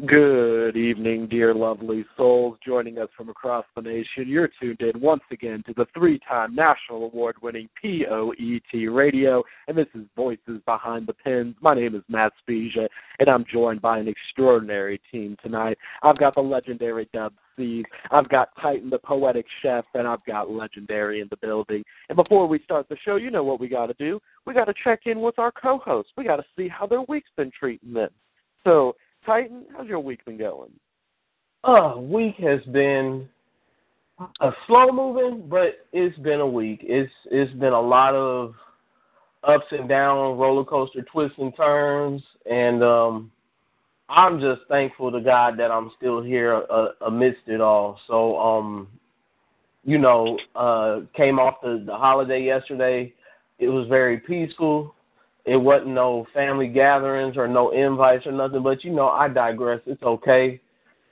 Good evening, dear lovely souls. Joining us from across the nation, you're tuned in once again to the three time national award winning POET radio, and this is Voices Behind the Pens. My name is Matt Spezia, and I'm joined by an extraordinary team tonight. I've got the legendary Dub C's, I've got Titan the Poetic Chef, and I've got Legendary in the building. And before we start the show, you know what we got to do. We got to check in with our co hosts. We got to see how their week's been treating them. So, Titan, how's your week been going? Uh, week has been a slow moving, but it's been a week. It's it's been a lot of ups and downs, roller coaster twists and turns, and um, I'm just thankful to God that I'm still here uh, amidst it all. So, um, you know, uh, came off the, the holiday yesterday. It was very peaceful it wasn't no family gatherings or no invites or nothing. But you know, I digress. It's okay,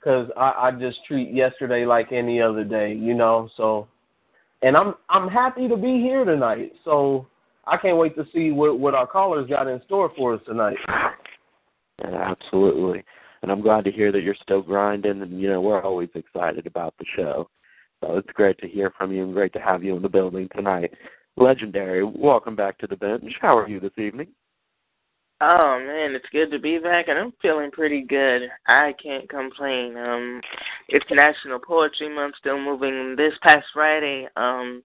cause I, I just treat yesterday like any other day. You know, so and I'm I'm happy to be here tonight. So I can't wait to see what what our callers got in store for us tonight. Yeah, absolutely. And I'm glad to hear that you're still grinding and you know, we're always excited about the show. So it's great to hear from you and great to have you in the building tonight. Legendary, welcome back to the bench. How are you this evening? Oh man, it's good to be back, and I'm feeling pretty good. I can't complain. Um, it's National Poetry Month, still moving. This past Friday, um,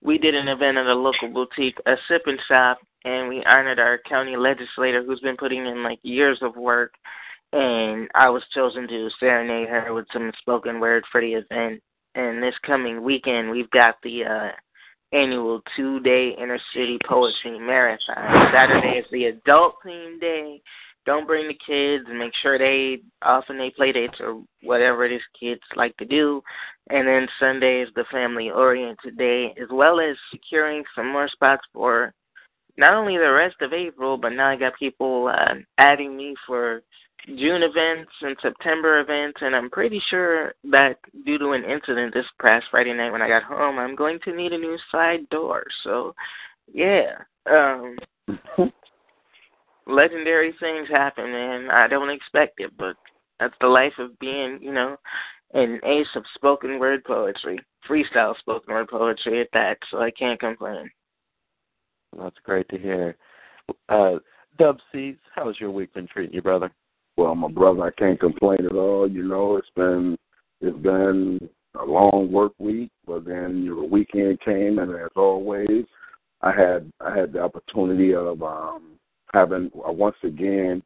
we did an event at a local boutique, a sip and shop, and we honored our county legislator who's been putting in like years of work. And I was chosen to serenade her with some spoken word for the event. And this coming weekend, we've got the uh, annual two day inner city poetry marathon. Saturday is the adult theme day. Don't bring the kids and make sure they often they play dates or whatever it is kids like to do. And then Sunday is the family oriented day, as well as securing some more spots for not only the rest of April, but now I got people uh, adding me for June events and September events, and I'm pretty sure that due to an incident this past Friday night when I got home, I'm going to need a new side door. So, yeah, um, legendary things happen, man. I don't expect it, but that's the life of being, you know, an ace of spoken word poetry, freestyle spoken word poetry at that. So I can't complain. That's great to hear. Uh, Dub C's, how's your week been treating you, brother? Well, my brother, I can't complain at all. You know, it's been it's been a long work week, but then you know, the weekend came, and as always, I had I had the opportunity of um, having uh, once again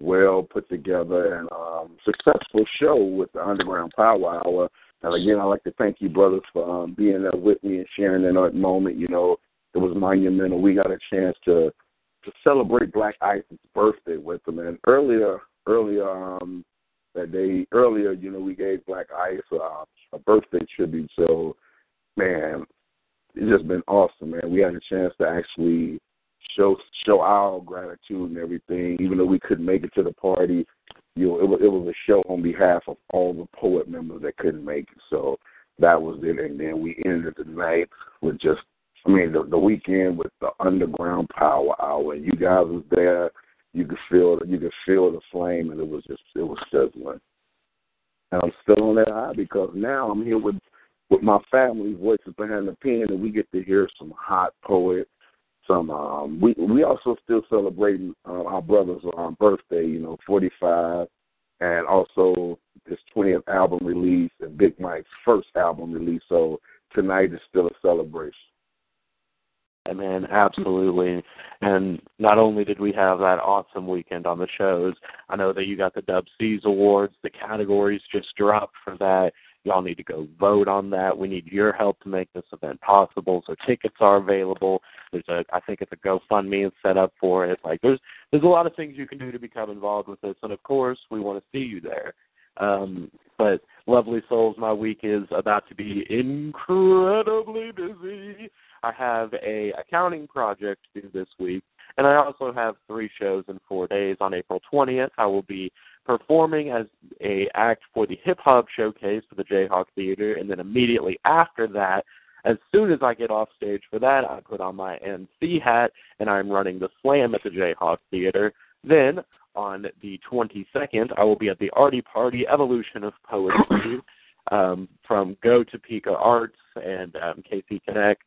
well put together and um, successful show with the Underground Power Hour. And again, I'd like to thank you, brothers, for um, being there with me and sharing in that moment. You know, it was monumental. We got a chance to to celebrate Black Ice's birthday with them. And earlier earlier um that day earlier, you know, we gave Black Ice uh, a birthday tribute. So, man, it's just been awesome, man. We had a chance to actually show show our gratitude and everything, even though we couldn't make it to the party. You know, it was it was a show on behalf of all the poet members that couldn't make it. So that was it, and then we ended the night with just, I mean, the, the weekend with the Underground Power Hour. And you guys was there you could feel you could feel the flame, and it was just it was sizzling. And I'm still on that high because now I'm here with with my family, voices behind the pen, and we get to hear some hot poet. Some um, we we also still celebrating uh, our brother's um, birthday, you know, 45, and also his 20th album release and Big Mike's first album release. So tonight is still a celebration. I mean, absolutely. And not only did we have that awesome weekend on the shows, I know that you got the Dub C's awards. The categories just dropped for that. Y'all need to go vote on that. We need your help to make this event possible. So tickets are available. There's a I think it's a GoFundMe set up for it. Like there's there's a lot of things you can do to become involved with this, and of course we want to see you there. Um, but lovely souls, my week is about to be incredibly busy. I have a accounting project due this week, and I also have three shows in four days. On April 20th, I will be performing as a act for the hip hop showcase for the Jayhawk Theater, and then immediately after that, as soon as I get off stage for that, I put on my MC hat and I'm running the slam at the Jayhawk Theater. Then on the 22nd, I will be at the Artie Party Evolution of Poetry um, from Go Topeka Arts and um, KC Connect.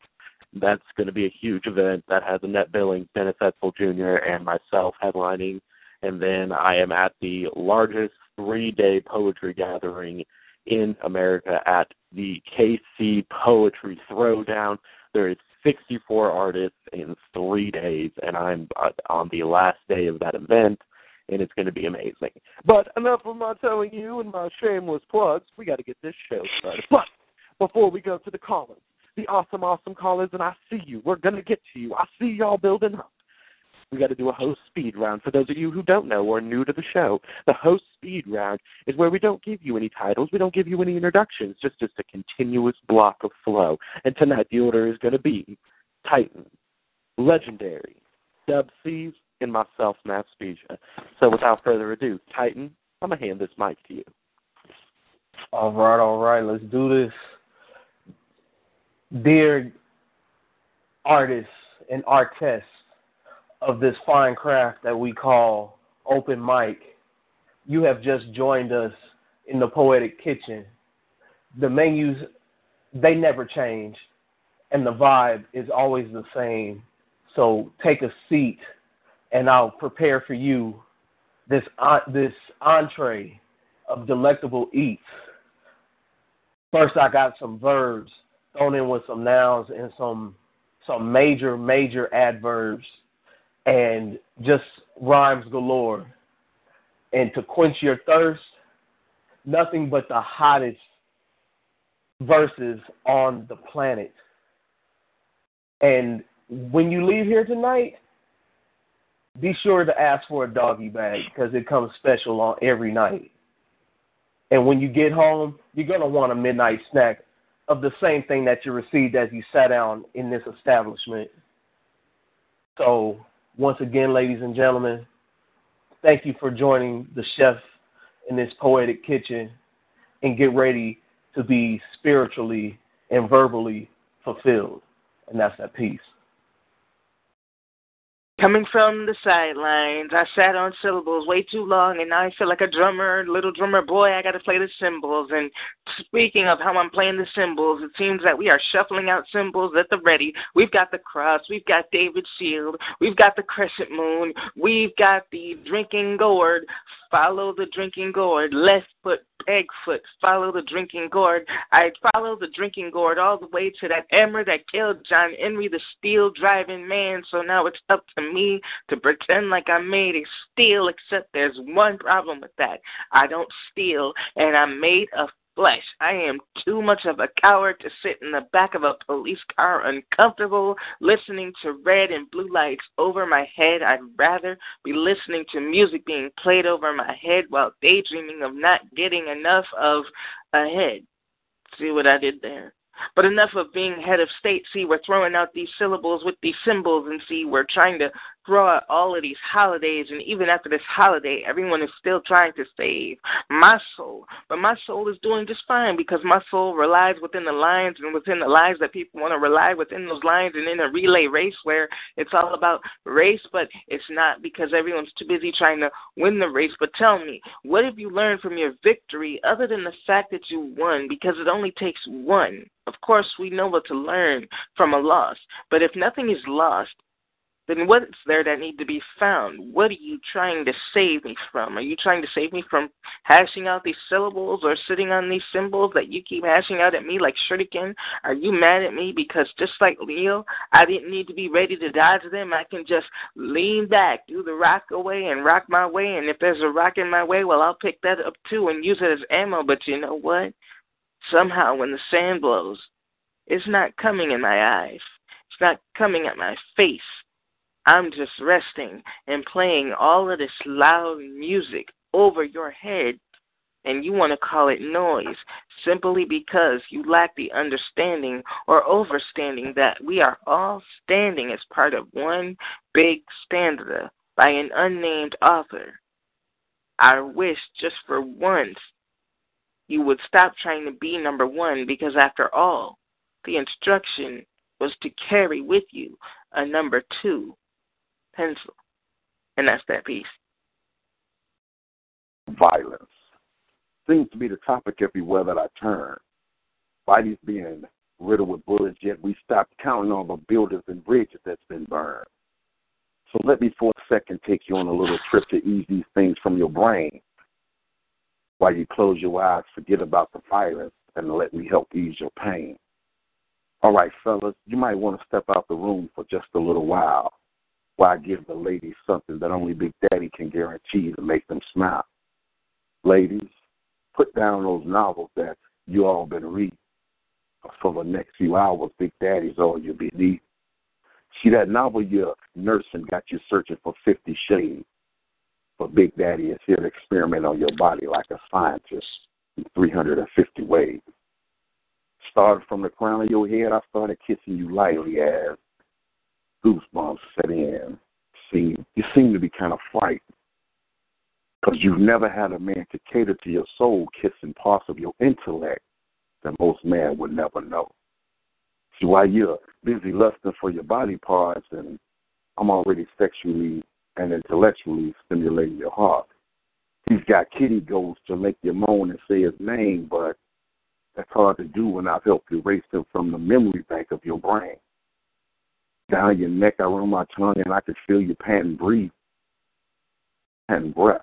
That's going to be a huge event that has Annette Billings, Dennis Etzel Jr., and myself headlining. And then I am at the largest three day poetry gathering in America at the KC Poetry Throwdown. There is 64 artists in three days, and I'm uh, on the last day of that event, and it's going to be amazing. But enough of my telling you and my shameless plugs. We got to get this show started. But before we go to the callers, the awesome, awesome callers, and I see you. We're going to get to you. I see y'all building up we got to do a host speed round. For those of you who don't know or new to the show, the host speed round is where we don't give you any titles, we don't give you any introductions, just just a continuous block of flow. And tonight the order is going to be Titan, Legendary, Dub C's, and myself, Matt Spezia. So without further ado, Titan, I'm gonna hand this mic to you. All right, all right, let's do this. Dear artists and artists of this fine craft that we call open mic. You have just joined us in the poetic kitchen. The menus, they never change, and the vibe is always the same. So take a seat, and I'll prepare for you this this entree of delectable eats. First, I got some verbs thrown in with some nouns and some some major major adverbs and just rhymes galore. And to quench your thirst, nothing but the hottest verses on the planet. And when you leave here tonight, be sure to ask for a doggy bag because it comes special on every night. And when you get home, you're going to want a midnight snack of the same thing that you received as you sat down in this establishment. So once again, ladies and gentlemen, thank you for joining the chef in this poetic kitchen and get ready to be spiritually and verbally fulfilled. And that's that peace. Coming from the sidelines, I sat on syllables way too long, and now I feel like a drummer, little drummer boy. I got to play the cymbals. And speaking of how I'm playing the cymbals, it seems that we are shuffling out cymbals at the ready. We've got the cross, we've got David's shield, we've got the crescent moon, we've got the drinking gourd. Follow the drinking gourd, left foot, peg foot, follow the drinking gourd. I follow the drinking gourd all the way to that emmer that killed John Henry, the steel driving man. So now it's up to me to pretend like I made a steal, except there's one problem with that. I don't steal, and I'm made of flesh. I am too much of a coward to sit in the back of a police car uncomfortable listening to red and blue lights over my head. I'd rather be listening to music being played over my head while daydreaming of not getting enough of a head. See what I did there? But enough of being head of state. See, we're throwing out these syllables with these symbols, and see, we're trying to throw out all of these holidays. And even after this holiday, everyone is still trying to save my soul. But my soul is doing just fine because my soul relies within the lines and within the lives that people want to rely within those lines and in a relay race where it's all about race, but it's not because everyone's too busy trying to win the race. But tell me, what have you learned from your victory other than the fact that you won? Because it only takes one. Of course, we know what to learn from a loss, but if nothing is lost, then what's there that need to be found? What are you trying to save me from? Are you trying to save me from hashing out these syllables or sitting on these symbols that you keep hashing out at me like shuriken? Are you mad at me because just like Leo, I didn't need to be ready to dodge them. I can just lean back, do the rock away, and rock my way. And if there's a rock in my way, well, I'll pick that up too and use it as ammo. But you know what? somehow when the sand blows, it's not coming in my eyes. It's not coming at my face. I'm just resting and playing all of this loud music over your head, and you want to call it noise simply because you lack the understanding or overstanding that we are all standing as part of one big stanza by an unnamed author. I wish just for once you would stop trying to be number one because, after all, the instruction was to carry with you a number two pencil. And that's that piece. Violence seems to be the topic everywhere that I turn. Bodies being riddled with bullets, yet we stop counting all the buildings and bridges that's been burned. So let me for a second take you on a little trip to ease these things from your brain. While you close your eyes, forget about the violence and let me help ease your pain. All right, fellas, you might want to step out the room for just a little while I give the ladies something that only Big Daddy can guarantee to make them smile. Ladies, put down those novels that you all been reading. For the next few hours, Big Daddy's all you'll be needing. See that novel your nursing got you searching for fifty shades. But Big Daddy is here to experiment on your body like a scientist in three hundred and fifty ways. Started from the crown of your head, I started kissing you lightly as goosebumps set in. See, you seem to be kind of frightened because you've never had a man to cater to your soul kissing parts of your intellect that most men would never know. See, while you're busy lusting for your body parts and I'm already sexually and intellectually stimulating your heart. He's got kitty ghosts to make you moan and say his name, but that's hard to do when I've helped erase him from the memory bank of your brain. Down your neck, I run my tongue, and I can feel your panting breathe, and breath.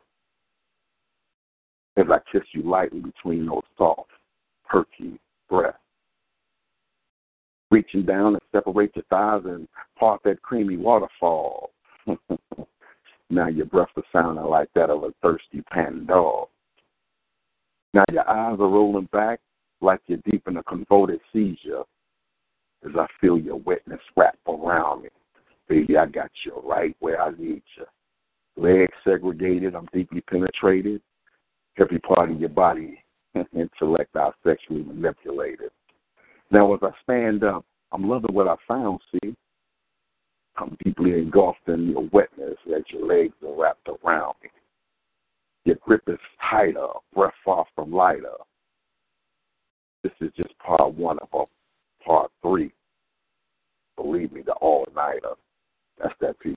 As I kiss you lightly between those soft, perky breaths. Reaching down and separate your thighs and part that creamy waterfall. now your breath is sounding like that of a thirsty panting dog. Now your eyes are rolling back like you're deep in a convoluted seizure as I feel your wetness wrap around me. Baby, I got you right where I need you. Legs segregated, I'm deeply penetrated. Every part of your body, intellect, I sexually manipulated. Now, as I stand up, I'm loving what I found, see? I'm deeply engulfed in your wetness as your legs are wrapped around me. Your grip is tighter, breath far from lighter. This is just part one of a part three. Believe me, the all nighter. That's that piece.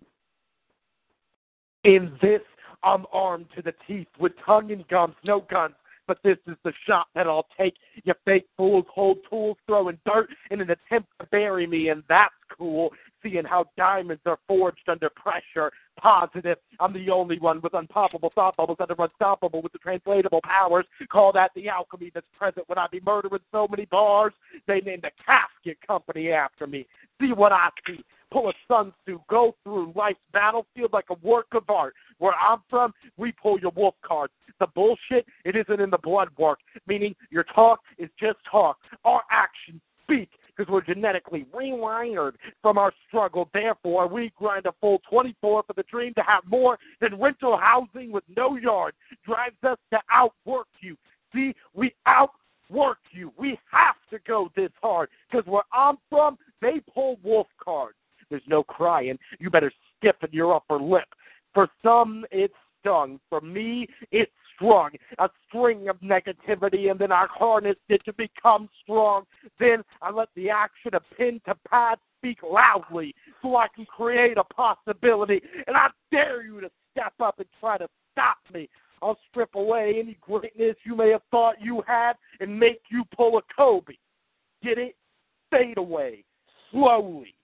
In this, I'm armed to the teeth with tongue and gums, no guns. But this is the shot that I'll take. You fake fools hold tools, throwing dirt in an attempt to bury me, and that's cool. Seeing how diamonds are forged under pressure. Positive. I'm the only one with unpoppable thought bubbles that are unstoppable with the translatable powers. Call that the alchemy that's present when I be murdering so many bars. They named a casket company after me. See what I see pull a Sun Tzu, go through life's battlefield like a work of art. Where I'm from, we pull your wolf cards. The bullshit, it isn't in the blood work, meaning your talk is just talk. Our actions speak because we're genetically rewired from our struggle. Therefore, we grind a full 24 for the dream to have more than rental housing with no yard. Drives us to outwork you. See, we outwork you. We have to go this hard because where I'm from, they pull wolf cards. There's no crying. You better stiffen your upper lip. For some, it's stung. For me, it's strung. A string of negativity, and then I harnessed it to become strong. Then I let the action of pen to pad speak loudly so I can create a possibility. And I dare you to step up and try to stop me. I'll strip away any greatness you may have thought you had and make you pull a Kobe. Get it? Fade away. Slowly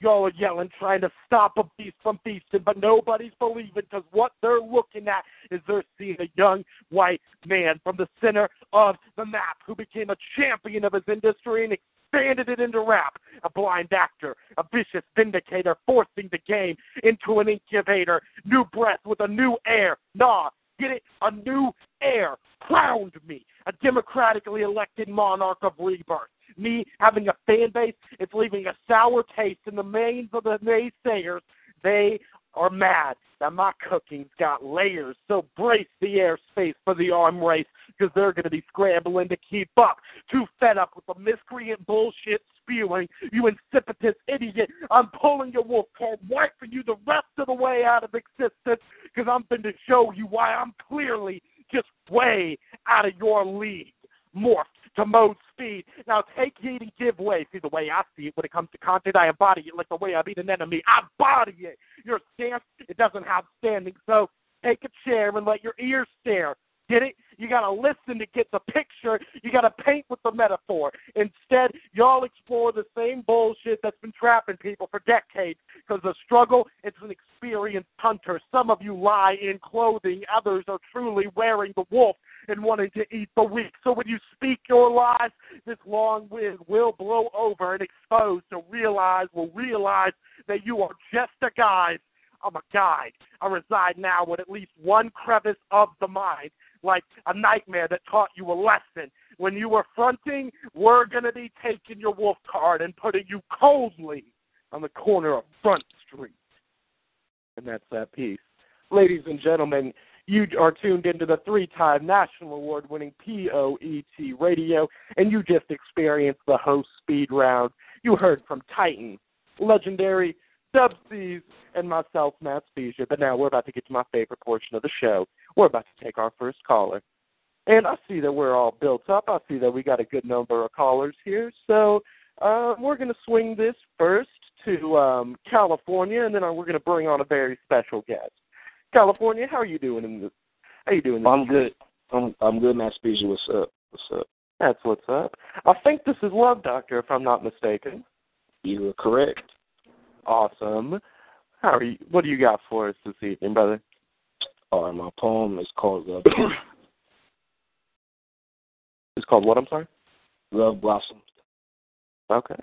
y'all are yelling, trying to stop a beast from feasting, but nobody's believing because what they're looking at is they're seeing a young white man from the center of the map who became a champion of his industry and expanded it into rap. A blind actor, a vicious vindicator, forcing the game into an incubator. New breath with a new air. Nah, Get it? A new heir crowned me, a democratically elected monarch of rebirth. Me having a fan base, it's leaving a sour taste in the minds of the naysayers. They are mad that my cooking's got layers. So brace the airspace for the arm race because they're going to be scrambling to keep up. Too fed up with the miscreant bullshit spewing. You insipidous idiot. I'm pulling your wolf card, wiping you the rest of the way out of existence because I'm going to show you why I'm clearly just way out of your league. Morph to mode speed. Now take heed and give way. See the way I see it when it comes to content, I embody it like the way I beat an enemy. I body it. Your stance, it doesn't have standing. So take a chair and let your ears stare. Get it? You gotta listen to get the picture. You gotta paint with the metaphor. Instead, y'all explore the same bullshit that's been trapping people for decades. Because the struggle, it's an experienced hunter. Some of you lie in clothing. Others are truly wearing the wolf and wanting to eat the weak. So when you speak your lies, this long wind will blow over and expose. So realize, will realize that you are just a guide. I'm a guide. I reside now with at least one crevice of the mind like a nightmare that taught you a lesson. When you were fronting, we're going to be taking your wolf card and putting you coldly on the corner of Front Street. And that's that piece. Ladies and gentlemen, you are tuned into the three time national award winning POET radio, and you just experienced the host speed round. You heard from Titan, legendary Dub C's, and myself, Matt Spezia. But now we're about to get to my favorite portion of the show. We're about to take our first caller. And I see that we're all built up. I see that we got a good number of callers here. So uh, we're going to swing this first to um, California, and then we're going to bring on a very special guest. California, how are you doing in this? How you doing? I'm good. I'm I'm good, Matt Spezia. What's up? What's up? That's what's up. I think this is Love Doctor, if I'm not mistaken. You are correct. Awesome. How are you? What do you got for us this evening, brother? Oh, All right, my poem is called Love. it's called what? I'm sorry. Love Blossoms. Okay.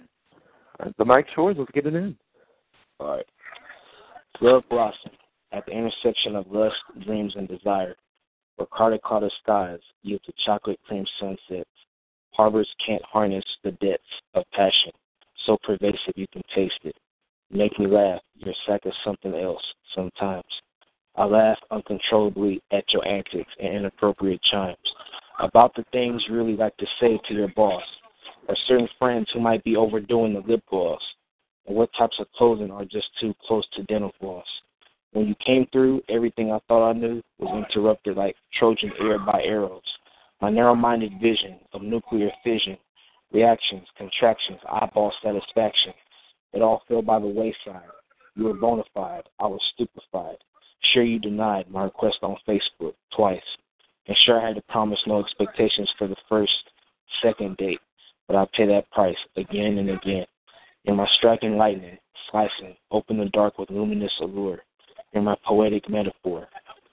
Right, the mic shores. Let's get it in. All right. Love blossom at the intersection of lust, dreams, and desire. Where Carter Carter skies yield to chocolate cream sunsets. Harbors can't harness the depths of passion, so pervasive you can taste it. Make me laugh. Your sack is something else sometimes. I laugh uncontrollably at your antics and inappropriate chimes about the things you really like to say to your boss, or certain friends who might be overdoing the lip gloss, and what types of clothing are just too close to dental floss. When you came through, everything I thought I knew was interrupted like Trojan air by arrows. My narrow minded vision of nuclear fission, reactions, contractions, eyeball satisfaction, it all fell by the wayside. You were bona fide. I was stupefied. Sure, you denied my request on Facebook twice. And sure, I had to promise no expectations for the first, second date. But I pay that price again and again. In my striking lightning, slicing, open the dark with luminous allure. In my poetic metaphor,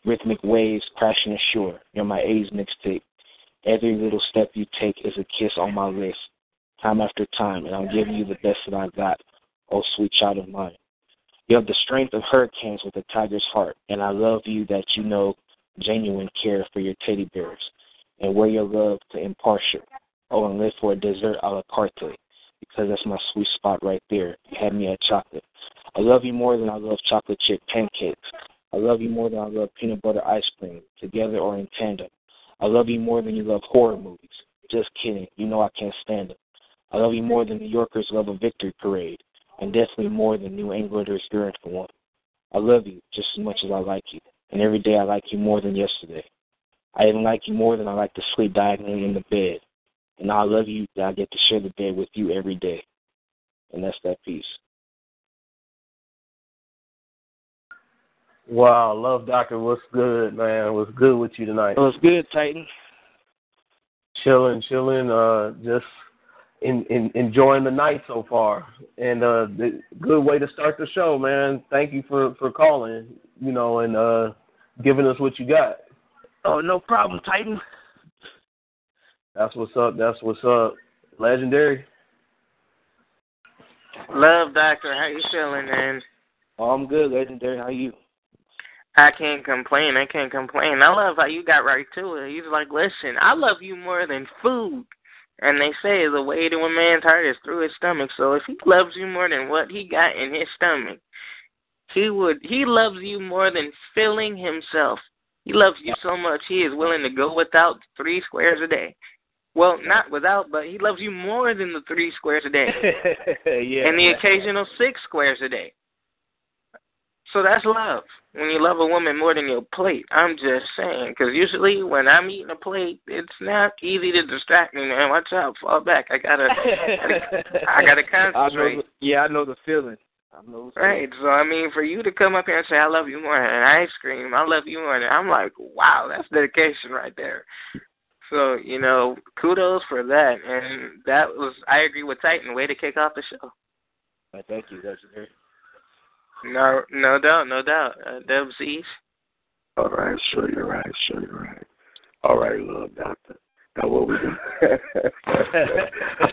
rhythmic waves crashing ashore. You're my A's mixtape. Every little step you take is a kiss on my lips. Time after time, and I'm giving you the best that I've got. Oh, sweet child of mine. You have the strength of hurricanes with a tiger's heart, and I love you that you know genuine care for your teddy bears and wear your love to impartial. Oh, and live for a dessert a la carte because that's my sweet spot right there. You had me at chocolate. I love you more than I love chocolate chip pancakes. I love you more than I love peanut butter ice cream, together or in tandem. I love you more than you love horror movies. Just kidding. You know I can't stand them. I love you more than New Yorkers love a victory parade and definitely more than New Englanders yearn for one. I love you just as much as I like you, and every day I like you more than yesterday. I even like you more than I like to sleep diagonally in the bed, and I love you that I get to share the bed with you every day, and that's that piece. Wow, love doctor, what's good, man? What's good with you tonight? What's good, Titan? Chilling, chilling. Uh, just in, in, enjoying the night so far, and uh, the good way to start the show, man. Thank you for for calling, you know, and uh, giving us what you got. Oh, no problem, Titan. That's what's up. That's what's up. Legendary. Love Doctor, how you feeling, man? Oh, I'm good, Legendary. How you? I can't complain. I can't complain. I love how you got right to it. He's like, listen, I love you more than food. And they say the way to a man's heart is through his stomach. So if he loves you more than what he got in his stomach, he would. He loves you more than filling himself. He loves you so much he is willing to go without three squares a day. Well, not without, but he loves you more than the three squares a day, yeah. and the occasional six squares a day. So that's love. When you love a woman more than your plate, I'm just saying. Because usually when I'm eating a plate, it's not easy to distract me, man. Watch out, fall back. I gotta, I gotta I concentrate. know, the- yeah, I know the feeling. I know the Right. So I mean, for you to come up here and say I love you more than ice cream, I love you more than I'm like, wow, that's dedication right there. So you know, kudos for that, and that was I agree with Titan. Way to kick off the show. Thank you. That's great. No, no doubt, no doubt. Uh, Dub C's. All right, sure you're right, sure you're right. All right, love doctor. Now what we do?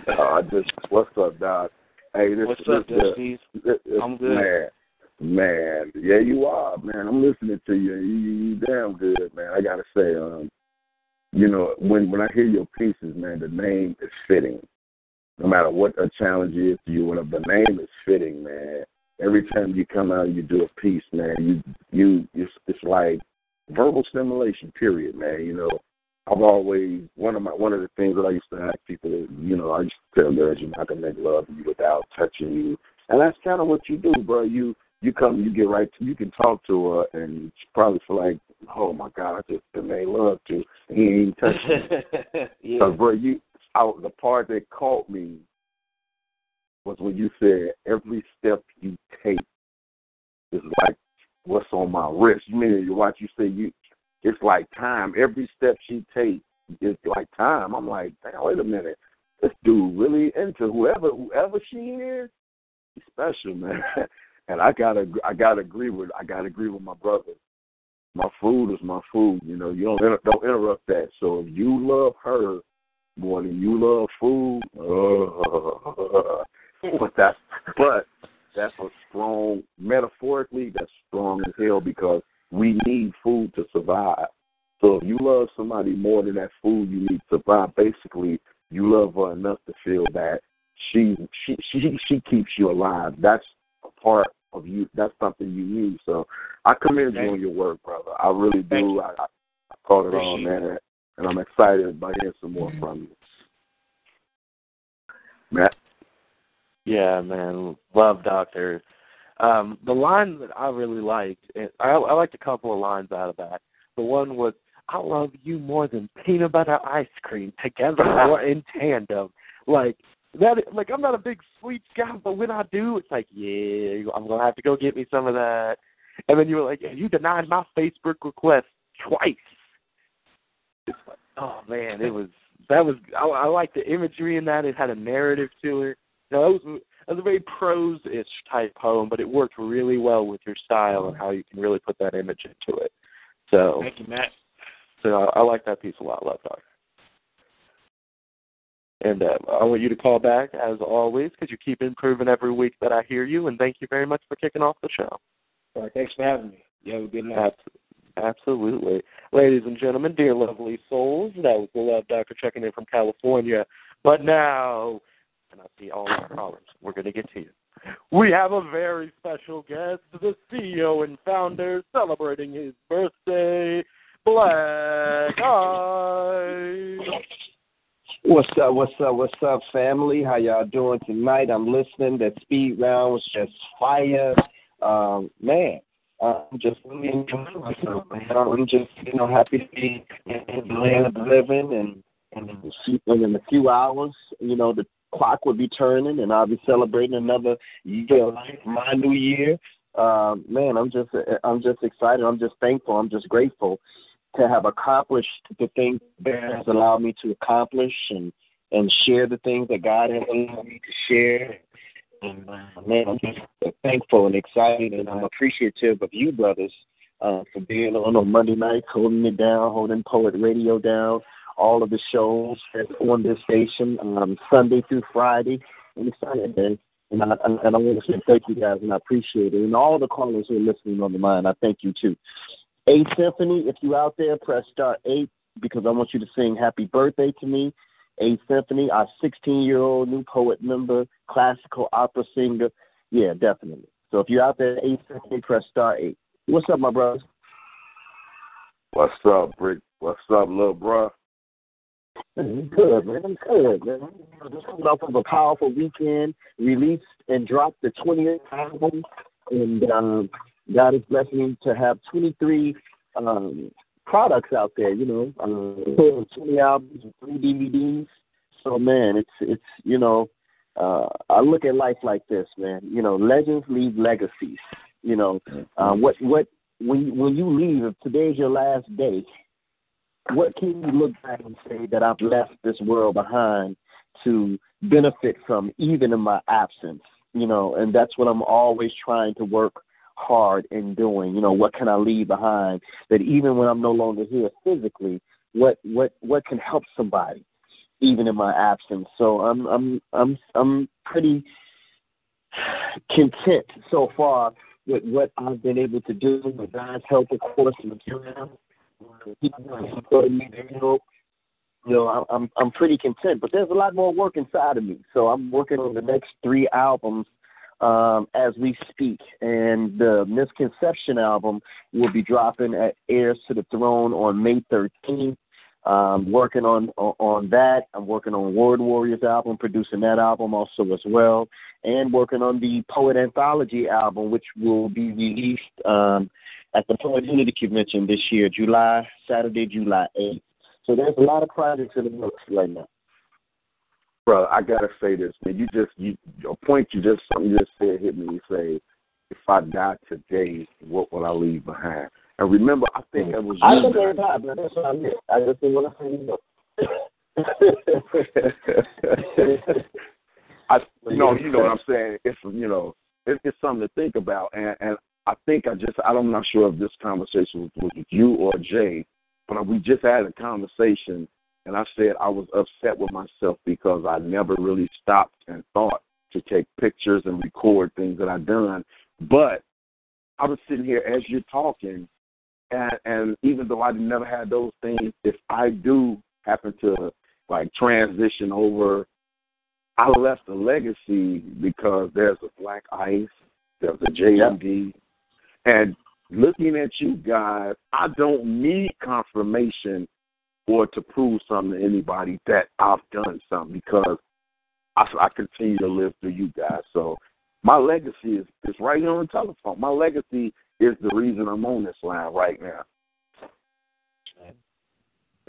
I just what's up, doc? Hey, this What's this, up, this, this, this, I'm good. Man, man, yeah, you are, man. I'm listening to you. You, you, you damn good, man. I gotta say, um, you know, when when I hear your pieces, man, the name is fitting. No matter what a challenge is to you, when the name is fitting, man. Every time you come out, you do a piece, man. You you it's, it's like verbal stimulation. Period, man. You know, I've always one of my one of the things that I used to ask people, you know, I used to tell girls you're not gonna make love to you without touching you, and that's kind of what you do, bro. You you come, you get right to, you can talk to her, and she probably feel like, oh my god, I just made love to, he ain't touching me. yeah. Cause bro, you out the part that caught me was when you said every step you take is like what's on my wrist. You mean you watch you say you it's like time. Every step she takes is like time. I'm like, damn, wait a minute. This dude really into whoever whoever she is, she's special, man. And I gotta I gotta agree with I gotta agree with my brother. My food is my food. You know, you don't don't interrupt that. So if you love her more than you love food, uh, but that's but that's a strong metaphorically that's strong as hell because we need food to survive. So if you love somebody more than that food you need to survive, basically you love her enough to feel that she she she she keeps you alive. That's a part of you. That's something you need. So I commend you on your work, brother. I really do. I, I, I caught it on, man, and I'm excited about hearing some more from you. Matt. Yeah, man, love Doctor. Um, the line that I really liked, I, I liked a couple of lines out of that. The one was, "I love you more than peanut butter ice cream together or in tandem." Like that. Like I'm not a big sweets guy, but when I do, it's like, yeah, I'm gonna have to go get me some of that. And then you were like, "You denied my Facebook request twice." It's like, oh man, it was that was I, I like the imagery in that. It had a narrative to it. No, it was, it was a very prose-ish type poem, but it worked really well with your style and how you can really put that image into it. So, Thank you, Matt. so I, I like that piece a lot, Love Dog. And uh, I want you to call back as always because you keep improving every week that I hear you. And thank you very much for kicking off the show. All right, thanks for having me. You have a good night. Abs- Absolutely. Ladies and gentlemen, dear lovely souls, that was the Love Doctor checking in from California. But now, and I see all callers, we're going to get to you. We have a very special guest, the CEO and founder, celebrating his birthday, Black Ice. What's up? What's up? What's up, family? How y'all doing tonight? I'm listening. That speed round was just fire. Um, man, I'm just really enjoying myself. Man. I'm just you know happy to be in, the land of living, and and in a few hours, you know, the clock would be turning, and I'll be celebrating another year of life, my new year. Um, man, I'm just I'm just excited. I'm just thankful. I'm just grateful to have accomplished the things that has allowed me to accomplish and and share the things that God has allowed me to share. And uh, man, I'm just thankful and excited, and I'm appreciative of you, brothers, uh, for being on on Monday nights, holding it down, holding Poet Radio down, all of the shows on this station, um, Sunday through Friday, and Saturday. And I, and I want to say thank you guys, and I appreciate it. And all the callers who are listening on the line, I thank you too. A Symphony, if you out there, press star eight because I want you to sing happy birthday to me. A Symphony, our 16 year old new poet member, classical opera singer. Yeah, definitely. So if you're out there, A Symphony, press star eight. What's up, my brothers? What's up, Brick? What's up, little bro? Good, man. I'm good, man. Just coming off of a powerful weekend, released and dropped the 20th album, and um, God is blessing me to have 23 um, products out there. You know, uh, 20 albums, three DVDs. So man, it's it's you know, uh, I look at life like this, man. You know, legends leave legacies. You know, uh, what what when when you leave, if today's your last day, what can you look back and say that I've left this world behind to benefit from, even in my absence? You know, and that's what I'm always trying to work hard in doing. You know, what can I leave behind that even when I'm no longer here physically, what what what can help somebody, even in my absence? So I'm I'm I'm I'm pretty content so far with what I've been able to do with God's help, of course, and material. Supporting me, you know, you know, I'm I'm pretty content. But there's a lot more work inside of me, so I'm working on the next three albums um, as we speak. And the Misconception album will be dropping at Heirs to the Throne on May 13th. Um, working on, on that. I'm working on Word Warriors album, producing that album also as well, and working on the Poet Anthology album, which will be released um, at the Poet Unity Convention this year, July Saturday, July 8th. So there's a lot of projects in the works right now. Bro, I gotta say this, man. You just you a point you just something you just said hit me. You say, if I die today, what will I leave behind? And remember, I think it was. I look at that, but that's what I meant. I just didn't want to say no. I, you know, you know what I'm saying. It's you know, it, it's something to think about, and and think I just I'm not sure if this conversation was, with you or Jay, but we just had a conversation, and I said I was upset with myself because I never really stopped and thought to take pictures and record things that I've done, but I was sitting here as you're talking, and, and even though I never had those things, if I do happen to like transition over, I left a legacy because there's a Black Ice, there's a JMD, and looking at you guys, I don't need confirmation or to prove something to anybody that I've done something because I, I continue to live through you guys. So my legacy is, is right here on the telephone. My legacy is the reason I'm on this line right now.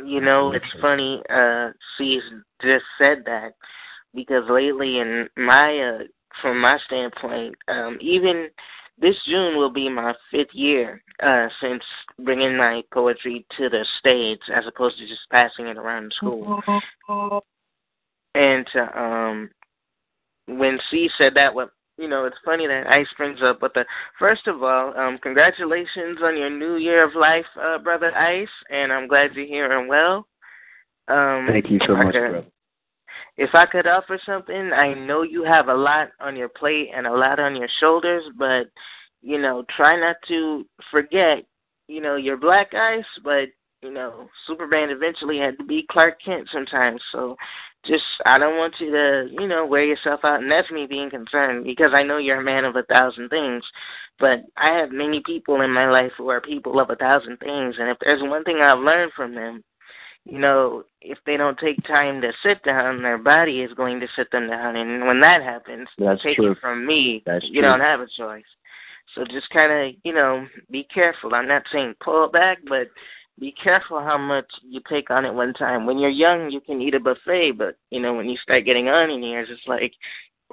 You know, it's funny. Uh, she's just said that because lately, in my, uh, from my standpoint, um, even this June will be my fifth year uh, since bringing my poetry to the stage, as opposed to just passing it around the school. And uh, um, when she said that, what you know, it's funny that Ice brings up. But the first of all, um, congratulations on your new year of life, uh, brother Ice, and I'm glad you're here and well. Um, Thank you so much, brother. If I could offer something, I know you have a lot on your plate and a lot on your shoulders, but you know, try not to forget, you know, your black ice, but you know, Superman eventually had to be Clark Kent sometimes. So just I don't want you to, you know, wear yourself out and that's me being concerned because I know you're a man of a thousand things. But I have many people in my life who are people of a thousand things and if there's one thing I've learned from them, you know, if they don't take time to sit down, their body is going to sit them down and when that happens, That's take true. it from me, That's you true. don't have a choice. So just kind of, you know, be careful. I'm not saying pull back, but be careful how much you take on at one time. When you're young, you can eat a buffet, but you know when you start getting on in years, it's like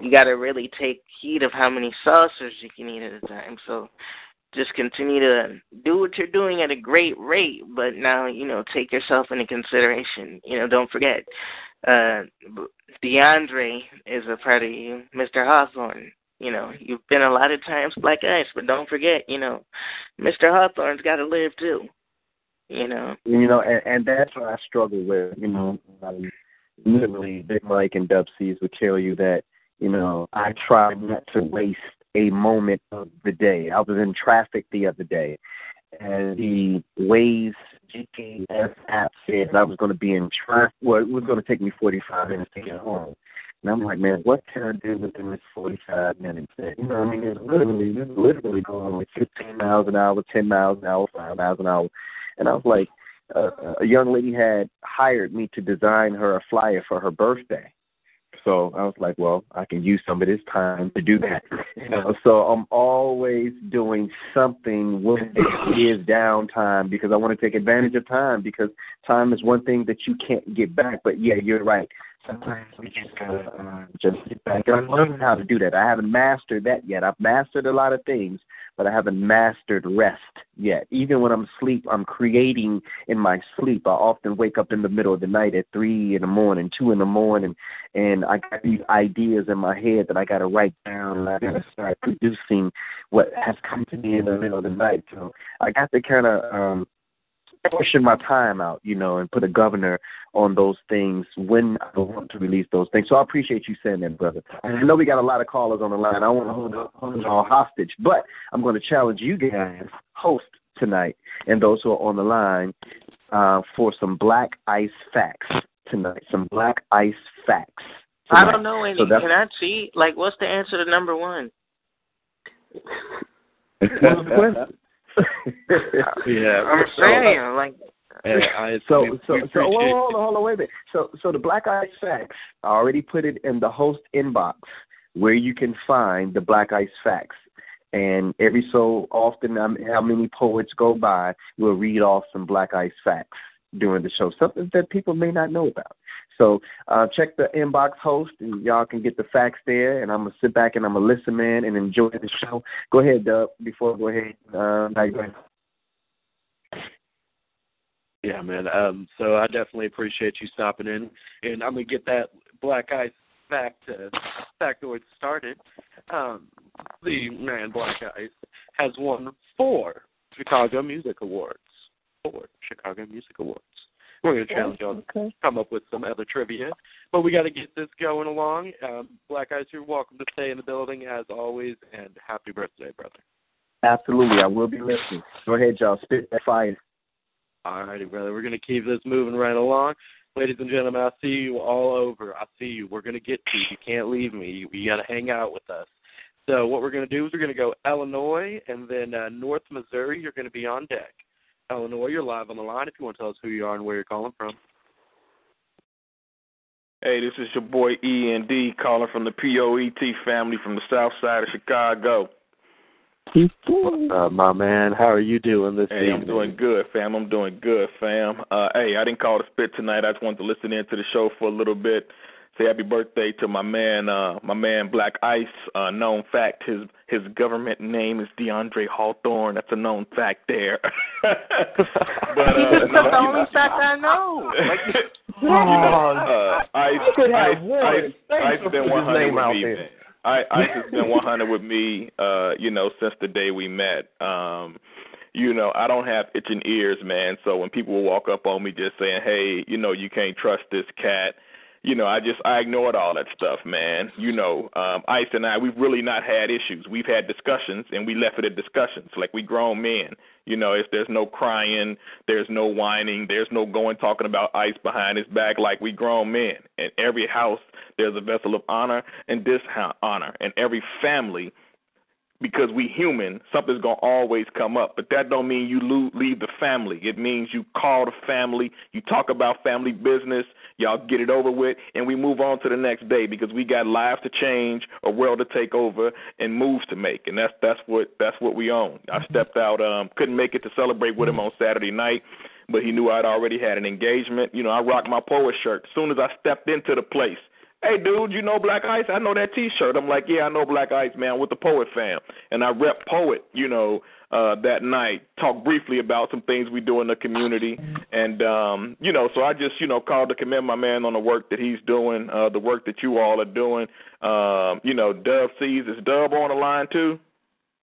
you got to really take heed of how many saucers you can eat at a time. So just continue to do what you're doing at a great rate, but now you know take yourself into consideration. You know, don't forget, uh, DeAndre is a part of you, Mr. Hawthorne. You know, you've been a lot of times black ice, but don't forget, you know, Mr. Hawthorne's got to live too. You know. You know, and, and that's what I struggle with. You know, um, literally, Big Mike and Dub C's would tell you that you know, I try not to waste a moment of the day. I was in traffic the other day, and the Waze GPS app said I was going to be in traffic. Well, it was going to take me 45 minutes to get home. And I'm like, man, what can I do within this 45 minutes? You know, what I mean, it's literally, it's literally going like 15 miles an hour, 10 miles an hour, 5 miles an hour. And I was like, uh, a young lady had hired me to design her a flyer for her birthday. So I was like, well, I can use some of this time to do that. You know, so I'm always doing something when it is downtime because I want to take advantage of time because time is one thing that you can't get back. But yeah, you're right sometimes we just gotta uh, just sit back. And I'm learning how to do that. I haven't mastered that yet. I've mastered a lot of things, but I haven't mastered rest yet. Even when I'm asleep, I'm creating in my sleep. I often wake up in the middle of the night at three in the morning, two in the morning, and I got these ideas in my head that I got to write down, and I got to start producing what has come to me in the middle of the night. So I got to kind of um, portion my time out, you know, and put a governor on those things when I want to release those things. So I appreciate you saying that, brother. And I know we got a lot of callers on the line. I don't want to hold, hold y'all hostage, but I'm going to challenge you guys, host tonight, and those who are on the line, uh, for some black ice facts tonight. Some black ice facts. Tonight. I don't know any. So Can I cheat? Like, what's the answer to number one? What was the question? yeah, I'm saying, like, I, so we, so we so hold on, hold on, hold on, wait a minute. So so the Black Ice Facts, I already put it in the host inbox where you can find the Black Ice Facts. And every so often, um, how many poets go by, we'll read off some Black Ice Facts during the show, something that people may not know about. So uh, check the inbox host, and y'all can get the facts there. And I'm gonna sit back and I'm gonna listen, man, and enjoy the show. Go ahead, Dub. Before I go ahead, uh, now you go ahead. Yeah, man. Um, so I definitely appreciate you stopping in, and I'm gonna get that black ice fact uh, factoid started. Um, the man Black Ice has won four Chicago Music Awards. Four Chicago Music Awards. We're going to challenge y'all to come up with some other trivia, but we got to get this going along. Um, Black Ice, you're welcome to stay in the building as always, and happy birthday, brother. Absolutely, I will be listening. Go ahead, y'all. Spit that fire. All righty, brother. We're going to keep this moving right along. Ladies and gentlemen, I see you all over. I see you. We're going to get to you. You can't leave me. You, you got to hang out with us. So what we're going to do is we're going to go Illinois and then uh, North Missouri. You're going to be on deck. Illinois, you're live on the line. If you want to tell us who you are and where you're calling from. Hey, this is your boy E and D calling from the POET family from the south side of Chicago. Uh, my man, how are you doing this Hey, evening? I'm doing good, fam. I'm doing good, fam. Uh, hey, I didn't call to spit tonight. I just wanted to listen in to the show for a little bit. Say happy birthday to my man, uh, my man Black Ice. Uh, known fact, his his government name is DeAndre Hawthorne. That's a known fact there. but uh, That's no, the only know, fact I know. Like, you know, uh, Ice, You could have Ice, one. Ice, Thanks Ice been 100 with me, man. I, Ice has been 100 with me, uh, you know, since the day we met. Um, you know, I don't have itching ears, man. So when people will walk up on me just saying, "Hey, you know, you can't trust this cat," you know, I just I ignored all that stuff, man. You know, um, Ice and I, we've really not had issues. We've had discussions, and we left it at discussions, like we grown men. You know, if there's no crying, there's no whining, there's no going talking about Ice behind his back, like we grown men. In every house, there's a vessel of honor and dishonor, and every family because we human, something's gonna always come up. But that don't mean you leave the family. It means you call the family, you talk about family business, y'all get it over with, and we move on to the next day because we got lives to change, a world to take over, and moves to make. And that's that's what that's what we own. I stepped out, um, couldn't make it to celebrate with him on Saturday night. But he knew I'd already had an engagement. You know, I rocked my poet shirt. As soon as I stepped into the place, hey dude, you know Black Ice? I know that T-shirt. I'm like, yeah, I know Black Ice, man, with the Poet fam, and I rep Poet, you know, uh, that night. Talk briefly about some things we do in the community, and um, you know, so I just, you know, called to commend my man on the work that he's doing, uh, the work that you all are doing. Um, you know, Dub C's is Dub on the line too.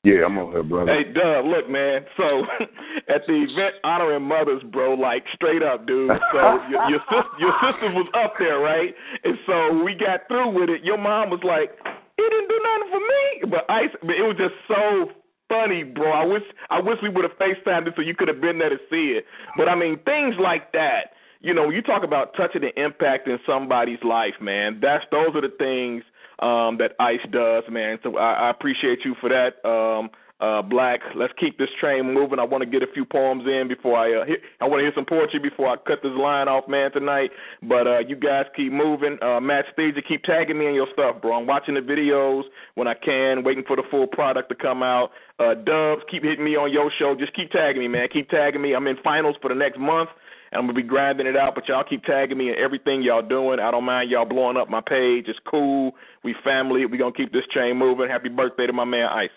Yeah, I'm on here, brother. Hey, Dub, look, man. So at the event honoring mothers, bro, like straight up, dude. So your your, sis, your sister was up there, right? And so we got through with it. Your mom was like, "He didn't do nothing for me. But Ice, it was just so funny, bro. I wish I wish we would have FaceTimed it so you could have been there to see it. But I mean, things like that. You know, you talk about touching the impact in somebody's life, man. That's those are the things um, that Ice does, man. So I, I appreciate you for that. Um, uh, Black. Let's keep this train moving. I want to get a few poems in before I uh, hit, I want to hear some poetry before I cut this line off, man, tonight. But uh, you guys keep moving. Uh, Matt Spezia, keep tagging me in your stuff, bro. I'm watching the videos when I can, waiting for the full product to come out. Uh, Dubs, keep hitting me on your show. Just keep tagging me, man. Keep tagging me. I'm in finals for the next month. And I'm gonna be grinding it out, but y'all keep tagging me in everything y'all doing. I don't mind y'all blowing up my page. It's cool. We family. We gonna keep this chain moving. Happy birthday to my man Ice.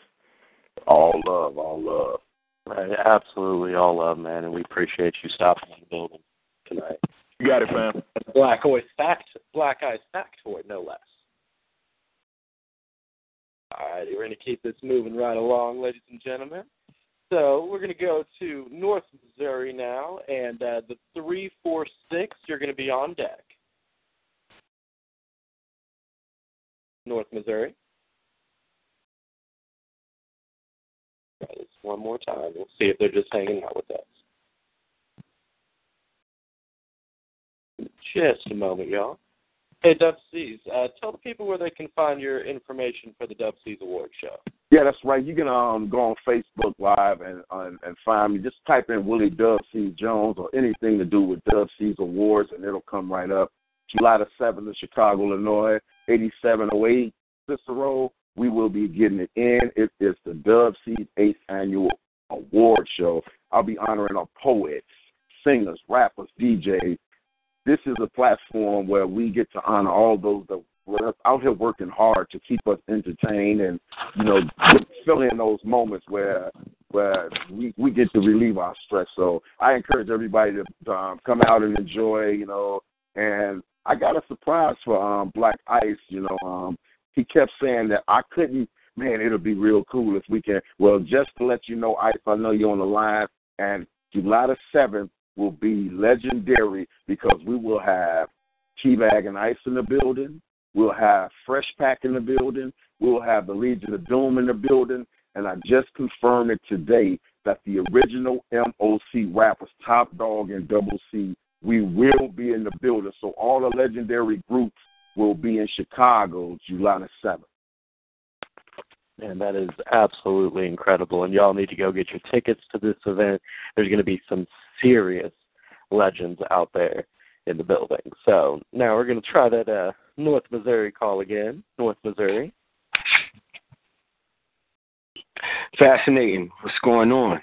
All love, all love. Right, absolutely, all love, man, and we appreciate you stopping in the building tonight. You got it, fam. Black Ice fact, Black Ice factoid, no less. All right, we're going to keep this moving right along, ladies and gentlemen. So we're going to go to North Missouri now, and uh, the three, four, six. You're going to be on deck. North Missouri. One more time. We'll see if they're just hanging out with us. Just a moment, y'all. Hey, Dub C's, uh, tell the people where they can find your information for the Dub C's Award Show. Yeah, that's right. You can um go on Facebook Live and and, and find me. Just type in Willie Dub C Jones or anything to do with Dub C's Awards, and it'll come right up. July the seventh in Chicago, Illinois, eighty-seven oh eight Cicero. We will be getting it in. It is the Dub C's eighth annual award show. I'll be honoring our poets, singers, rappers, DJs. This is a platform where we get to honor all those that were out here working hard to keep us entertained and you know fill in those moments where where we we get to relieve our stress. So I encourage everybody to um, come out and enjoy. You know, and I got a surprise for um, Black Ice. You know, um, he kept saying that I couldn't. Man, it'll be real cool if we can. Well, just to let you know, Ice, I know you're on the line, and July the seventh will be legendary because we will have Teabag and Ice in the building. We'll have Fresh Pack in the building. We'll have the Legion of Doom in the building. And I just confirmed it today that the original MOC rappers, Top Dog and Double C, we will be in the building. So all the legendary groups will be in Chicago July the 7th. And that is absolutely incredible. And y'all need to go get your tickets to this event. There's going to be some serious legends out there in the building. So now we're going to try that uh, North Missouri call again. North Missouri. Fascinating. What's going on?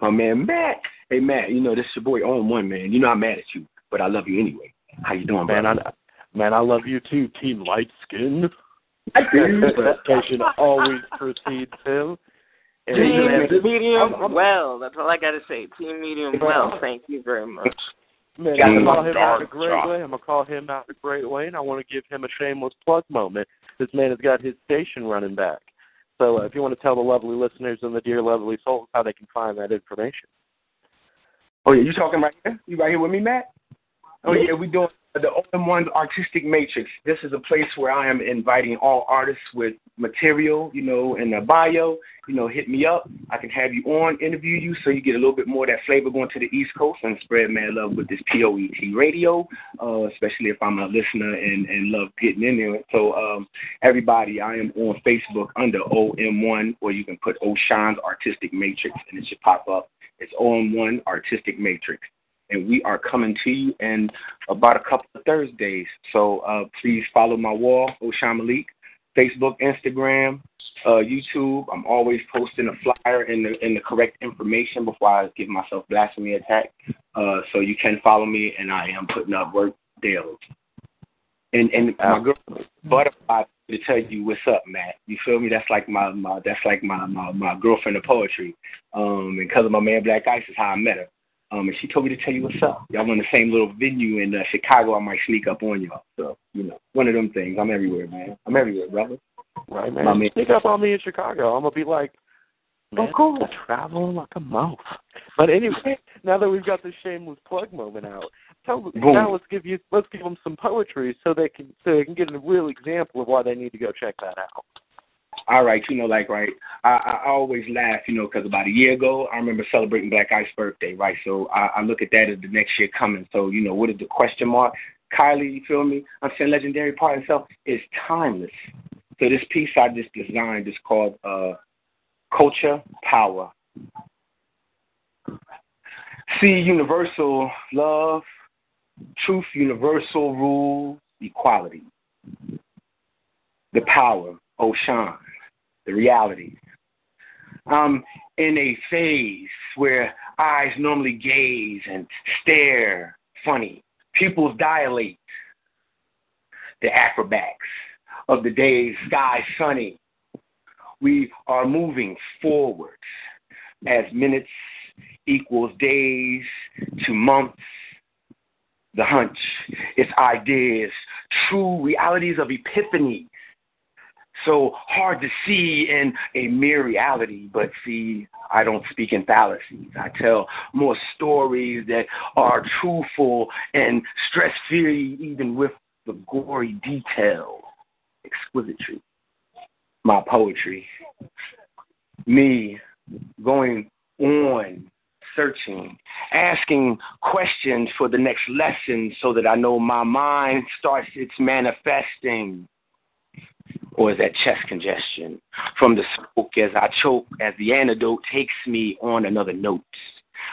My man Matt. Hey Matt, you know this is your boy on one man. You know I'm mad at you, but I love you anyway. How you doing, man? brother? I, man, I love you too, Team Light Skin. I do. Presentation always precedes him. And Team medium well. That's all I got to say. Team medium well. Thank you very much. Man, I'm gonna call him out in a great way. I'm gonna call him out in a great way, and I want to give him a shameless plug moment. This man has got his station running back. So, uh, if you want to tell the lovely listeners and the dear lovely souls how they can find that information. Oh yeah, you talking right here? You right here with me, Matt? Oh yeah, we doing the Open One's Artistic Matrix. This is a place where I am inviting all artists with material, you know, in the bio. You know, hit me up. I can have you on, interview you, so you get a little bit more of that flavor going to the East Coast and spread mad love with this POET radio, uh, especially if I'm a listener and, and love getting in there. So, um, everybody, I am on Facebook under OM1, or you can put Oshan's Artistic Matrix, and it should pop up. It's OM1 Artistic Matrix and we are coming to you in about a couple of Thursdays. So uh, please follow my wall, Oshan Malik, Facebook, Instagram, uh, YouTube. I'm always posting a flyer in the in the correct information before I give myself blasphemy attack. Uh, so you can follow me, and I am putting up work daily. And and my girl Butterfly to tell you what's up, Matt. You feel me? That's like my, my that's like my, my my girlfriend of poetry. Um, and because of my man Black Ice is how I met her. Um, and she told me to tell you what's up. Y'all in the same little venue in uh, Chicago. I might sneak up on y'all. So you know, one of them things. I'm everywhere, man. I'm everywhere, brother. Right, man. Man. Sneak up on me in Chicago. I'm gonna be like, man, Oh, cool. I travel like a mouse. But anyway, now that we've got the shameless plug moment out, tell Boom. now let's give you let's give them some poetry so they can so they can get a real example of why they need to go check that out. All right, you know, like right. I, I always laugh, you know, because about a year ago, I remember celebrating Black Ice's birthday, right? So I, I look at that as the next year coming. So you know, what is the question mark? Kylie, you feel me? I'm saying legendary part itself is timeless. So this piece I just designed is called uh, Culture Power. See universal love, truth, universal rule, equality. The power, Oshan, the reality. I'm in a phase where eyes normally gaze and stare funny. Pupils dilate. The acrobats of the day, sky sunny. We are moving forward as minutes equals days to months. The hunch, its ideas, true realities of epiphany. So hard to see in a mere reality, but see, I don't speak in fallacies. I tell more stories that are truthful and stress free, even with the gory details exquisitely. My poetry. Me going on, searching, asking questions for the next lesson so that I know my mind starts its manifesting. Or is that chest congestion? From the smoke as I choke, as the antidote takes me on another note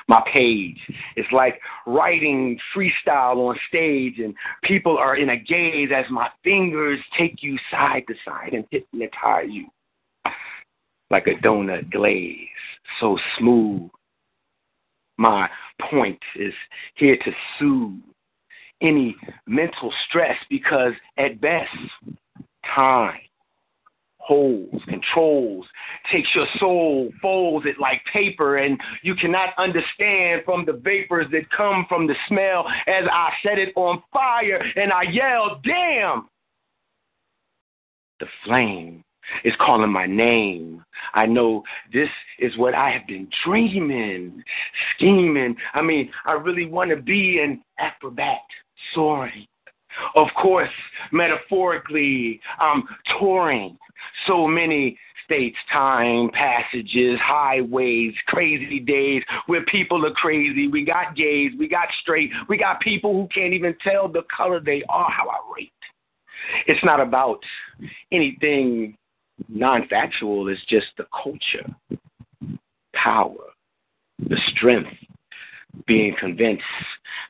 my page. It's like writing freestyle on stage, and people are in a gaze as my fingers take you side to side and hypnotize you like a donut glaze, so smooth. My point is here to soothe any mental stress because, at best, time holds, controls, takes your soul, folds it like paper, and you cannot understand from the vapors that come from the smell as I set it on fire and I yell, damn! The flame is calling my name. I know this is what I have been dreaming, scheming. I mean, I really want to be an acrobat, soaring. Of course, metaphorically, I'm touring so many states, time, passages, highways, crazy days where people are crazy. We got gays, we got straight, we got people who can't even tell the color they are. How I rate. It's not about anything non factual, it's just the culture, power, the strength, being convinced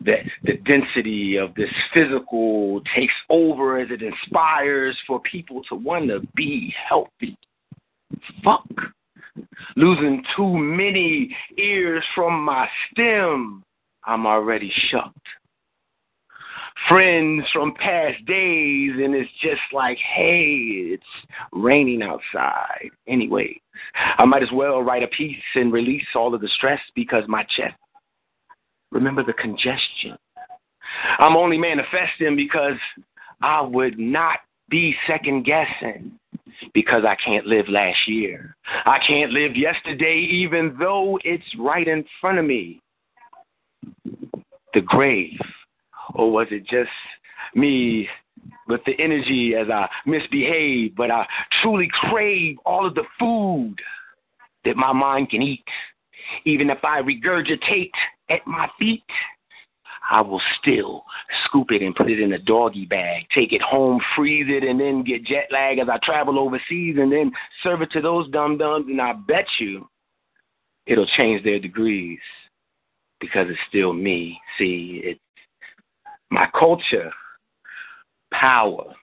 that the density of this physical takes over as it inspires for people to want to be healthy. Fuck. Losing too many ears from my stem, I'm already shucked. Friends from past days, and it's just like, hey, it's raining outside. Anyways, I might as well write a piece and release all of the stress because my chest Remember the congestion. I'm only manifesting because I would not be second guessing because I can't live last year. I can't live yesterday, even though it's right in front of me. The grave. Or was it just me with the energy as I misbehave, but I truly crave all of the food that my mind can eat? Even if I regurgitate at my feet, I will still scoop it and put it in a doggy bag, take it home, freeze it, and then get jet lag as I travel overseas, and then serve it to those dum dums. And I bet you it'll change their degrees because it's still me. See, it's my culture, power,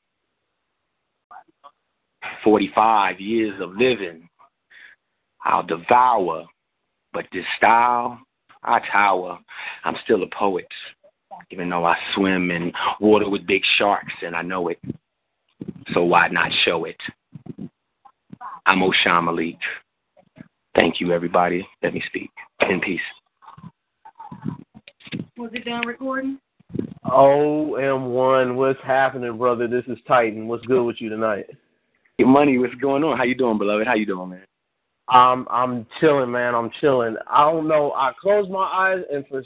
45 years of living. I'll devour, but this style, I tower. I'm still a poet, even though I swim in water with big sharks and I know it. So why not show it? I'm Oshan Malik. Thank you, everybody. Let me speak. In peace. Was it done recording? OM1, what's happening, brother? This is Titan. What's good with you tonight? Your money, what's going on? How you doing, beloved? How you doing, man? I'm I'm chilling, man. I'm chilling. I don't know. I closed my eyes, and for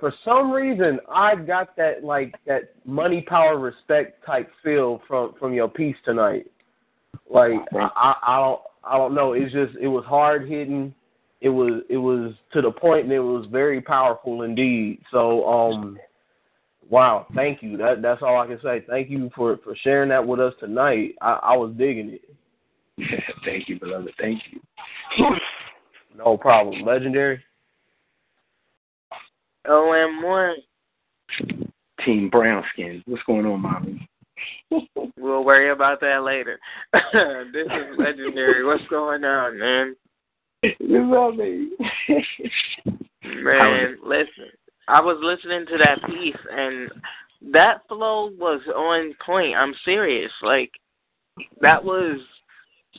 for some reason, I got that like that money, power, respect type feel from from your piece tonight. Like I, I don't I don't know. It's just it was hard hitting. It was it was to the point and it was very powerful indeed. So um wow, thank you. That that's all I can say. Thank you for for sharing that with us tonight. I, I was digging it. Thank you, beloved. Thank you. No problem. Legendary. OM one. Team Brown Skin. What's going on, mommy? We'll worry about that later. this is legendary. What's going on, man? You love me. Man, listen. I was listening to that piece and that flow was on point. I'm serious. Like that was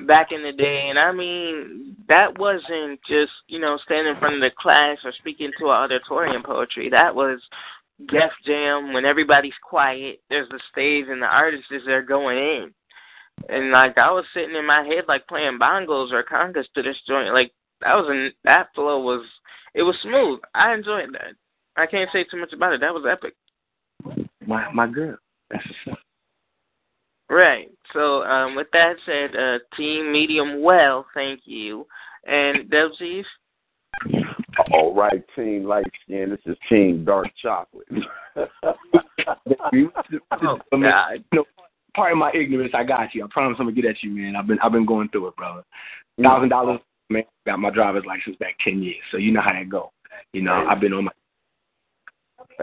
back in the day and I mean that wasn't just, you know, standing in front of the class or speaking to an auditorium poetry. That was Def Jam when everybody's quiet, there's the stage and the artist is there going in. And like I was sitting in my head like playing bongos or congas to this joint. Like that was an that flow was it was smooth. I enjoyed that. I can't say too much about it. That was epic. My my girl. That's what's up. Right. So um with that said, uh team medium well, thank you. And Dub C's? All right, Team Light Skin. This is Team Dark Chocolate. oh, God. You know, part of my ignorance, I got you. I promise I'm gonna get at you, man. I've been I've been going through it, brother. Thousand dollars, man. Got my driver's license back ten years, so you know how that go. You know, I've been on my.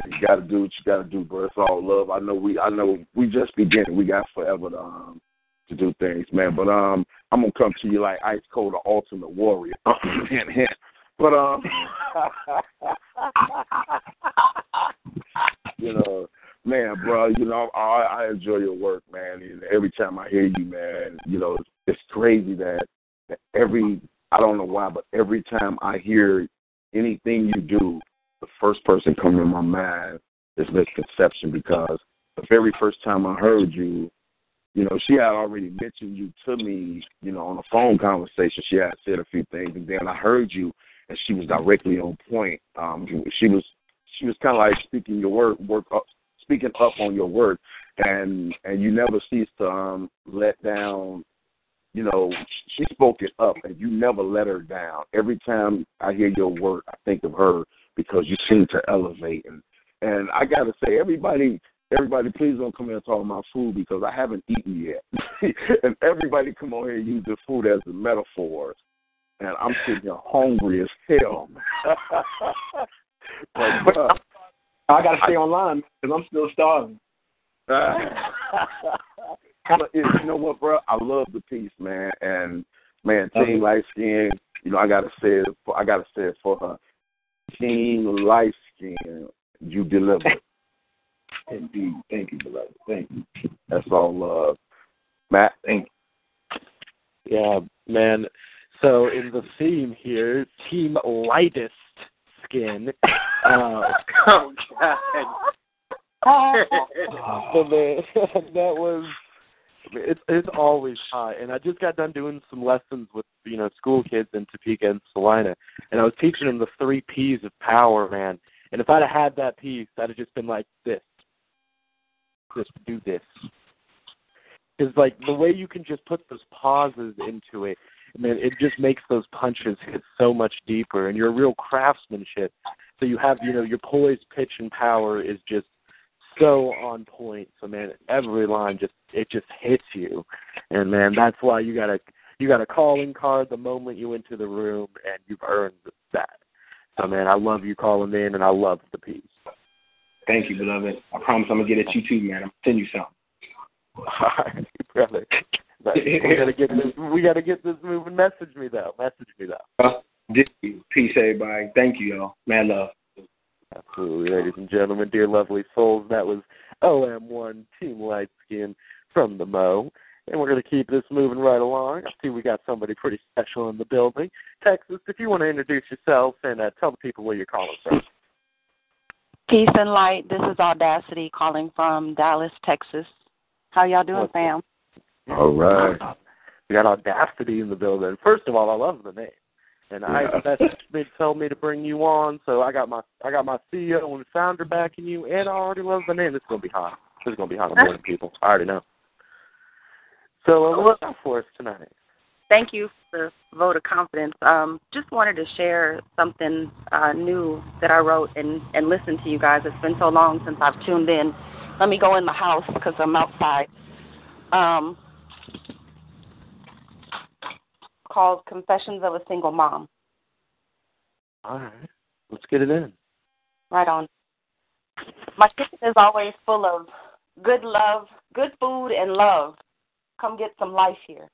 You gotta do what you gotta do, bro. It's all love. I know we I know we just beginning. We got forever to um to do things, man. But um I'm gonna come to you like ice cold, the ultimate warrior. hint, hint. But um you know, man, bro, you know, I I enjoy your work, man. And every time I hear you, man, you know, it's crazy that, that every I don't know why, but every time I hear anything you do, the first person coming to my mind is misconception because the very first time I heard you, you know, she had already mentioned you to me, you know, on a phone conversation. She had said a few things, and then I heard you, and she was directly on point. Um, she was she was kind of like speaking your word, work up, speaking up on your word, and and you never cease to um, let down. You know, she spoke it up, and you never let her down. Every time I hear your word, I think of her because you seem to elevate. And and I gotta say, everybody, everybody, please don't come here and talk about food because I haven't eaten yet. and everybody come on here and use the food as a metaphor, and I'm sitting here hungry as hell. but, uh, I gotta stay online because I'm still starving. but it, you know what, bro? I love the piece, man, and man, Team Light Skin. You know, I gotta say it. I gotta say it for her. Team Light Skin, you deliver. Indeed, thank you, beloved. Thank you. That's all love, Matt. Thank you. Yeah, man. So in the theme here, Team Lightest Skin. Uh, oh God. so man, that was it's it's always hot. And I just got done doing some lessons with you know school kids in Topeka and Salina, and I was teaching them the three P's of power, man. And if I'd have had that piece, I'd have just been like this, just do this. Because like the way you can just put those pauses into it, man, it just makes those punches hit so much deeper, and you're a real craftsmanship. So you have you know your poise, pitch, and power is just so on point. So man, every line just it just hits you, and man, that's why you gotta you got a calling card the moment you enter the room, and you've earned that. So man, I love you calling in, and I love the piece. Thank you, beloved. I promise I'm gonna get at you too, man. I'm gonna send you something. All right, brother. we gotta get this. We gotta get this moving. Message me though. Message me though. Uh, Peace, everybody. Thank you, y'all. Man, love. Absolutely, ladies and gentlemen, dear lovely souls. That was OM1 Team Light Skin from the Mo. And we're going to keep this moving right along. I see we got somebody pretty special in the building. Texas, if you want to introduce yourself and uh, tell the people where you're calling from. Peace and light. This is Audacity calling from Dallas, Texas. How y'all doing, What's fam? All right. We got Audacity in the building. First of all, I love the name. And I messaged me to tell me to bring you on, so I got my I got my CEO and founder backing you, and I already love the name. It's gonna be hot. This is gonna be hot on more people. I already know. So, uh, what's up for us tonight? Thank you for the vote of confidence. Um, just wanted to share something uh, new that I wrote and, and listen to you guys. It's been so long since I've tuned in. Let me go in the house because I'm outside. Um, called Confessions of a Single Mom. All right, let's get it in. Right on. My kitchen is always full of good love, good food, and love. Come get some life here.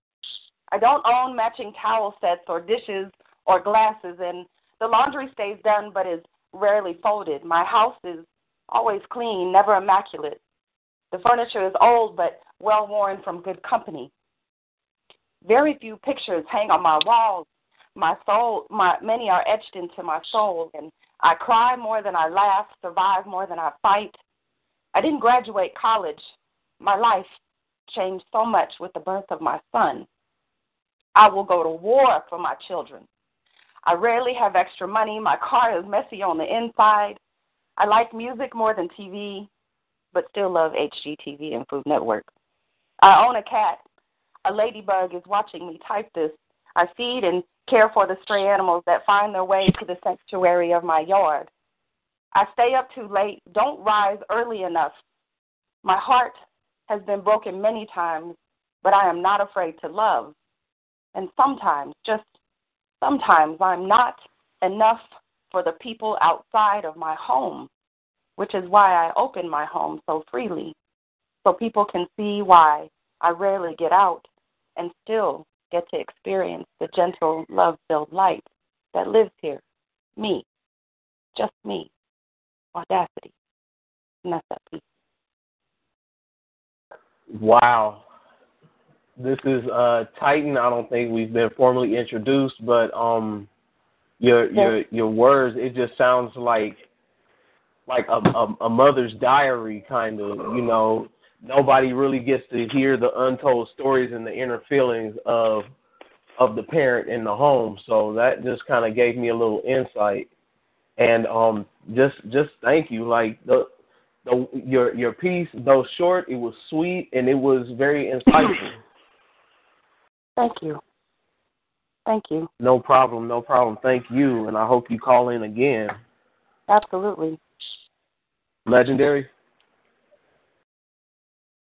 I don't own matching towel sets or dishes or glasses, and the laundry stays done but is rarely folded. My house is always clean, never immaculate. The furniture is old but well worn from good company. Very few pictures hang on my walls. My soul, my many are etched into my soul, and I cry more than I laugh, survive more than I fight. I didn't graduate college. My life changed so much with the birth of my son. I will go to war for my children. I rarely have extra money. My car is messy on the inside. I like music more than TV, but still love HGTV and Food Network. I own a cat. A ladybug is watching me type this. I feed and care for the stray animals that find their way to the sanctuary of my yard. I stay up too late, don't rise early enough. My heart has been broken many times, but I am not afraid to love. And sometimes, just sometimes, I'm not enough for the people outside of my home, which is why I open my home so freely, so people can see why I rarely get out and still get to experience the gentle, love filled light that lives here. Me. Just me. Audacity. And that's that piece. Wow. This is uh Titan. I don't think we've been formally introduced, but um your your your words it just sounds like like a, a, a mother's diary kind of, you know, nobody really gets to hear the untold stories and the inner feelings of of the parent in the home. So that just kind of gave me a little insight. And um just just thank you. Like the the your your piece, though short, it was sweet and it was very insightful. Thank you. Thank you. No problem, no problem. Thank you, and I hope you call in again. Absolutely. Legendary.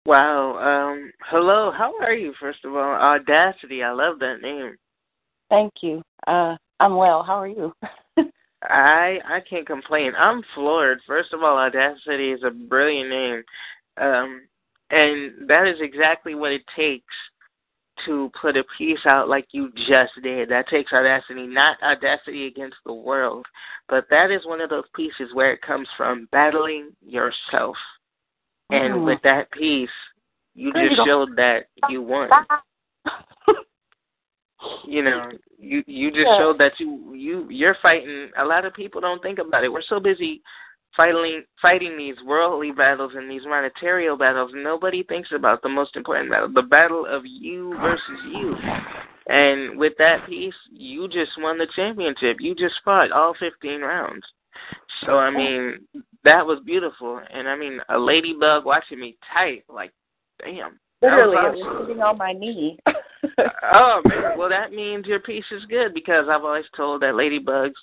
Wow. Um, hello. How are you? First of all, Audacity. I love that name. Thank you. Uh, I'm well. How are you? I I can't complain. I'm floored. First of all, Audacity is a brilliant name, um, and that is exactly what it takes to put a piece out like you just did. That takes audacity, not audacity against the world, but that is one of those pieces where it comes from battling yourself. And Mm. with that piece, you just showed that you won. You know, you you just Yeah. showed that you you you're fighting. A lot of people don't think about it. We're so busy fighting fighting these worldly battles and these monetary battles. Nobody thinks about the most important battle, the battle of you versus you. And with that piece, you just won the championship. You just fought all 15 rounds. So I mean, that was beautiful. And I mean, a ladybug watching me type, like, damn. Literally, it awesome. was sitting on my knee. oh man, well that means your piece is good because I've always told that ladybugs.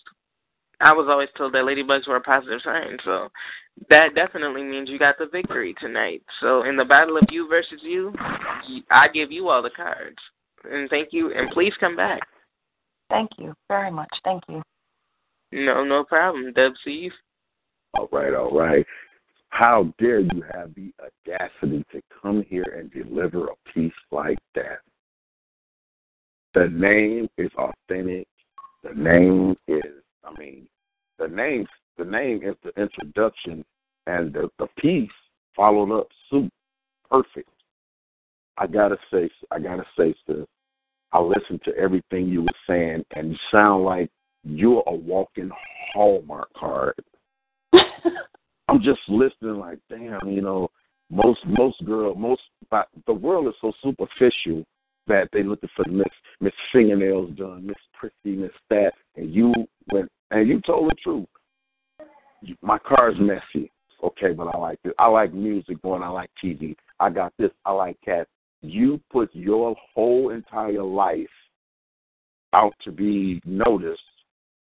I was always told that ladybugs were a positive sign, so that definitely means you got the victory tonight. So in the battle of you versus you, I give you all the cards, and thank you, and please come back. Thank you very much. Thank you. No, no problem, Dub. All right, all right. How dare you have the audacity to come here and deliver a piece like that? The name is authentic. The name is, I mean, the name, the name is the introduction, and the the piece followed up suit perfect. I gotta say, I gotta say, sis, I listened to everything you were saying, and you sound like you're a walking Hallmark card. I'm just listening, like, damn, you know, most most girl, most but the world is so superficial that they looking for Miss Miss fingernails done, Miss Prissy, Miss that, and you went and you told the truth. My car's messy, okay, but I like it. I like music going. I like TV. I got this. I like cats. you put your whole entire life out to be noticed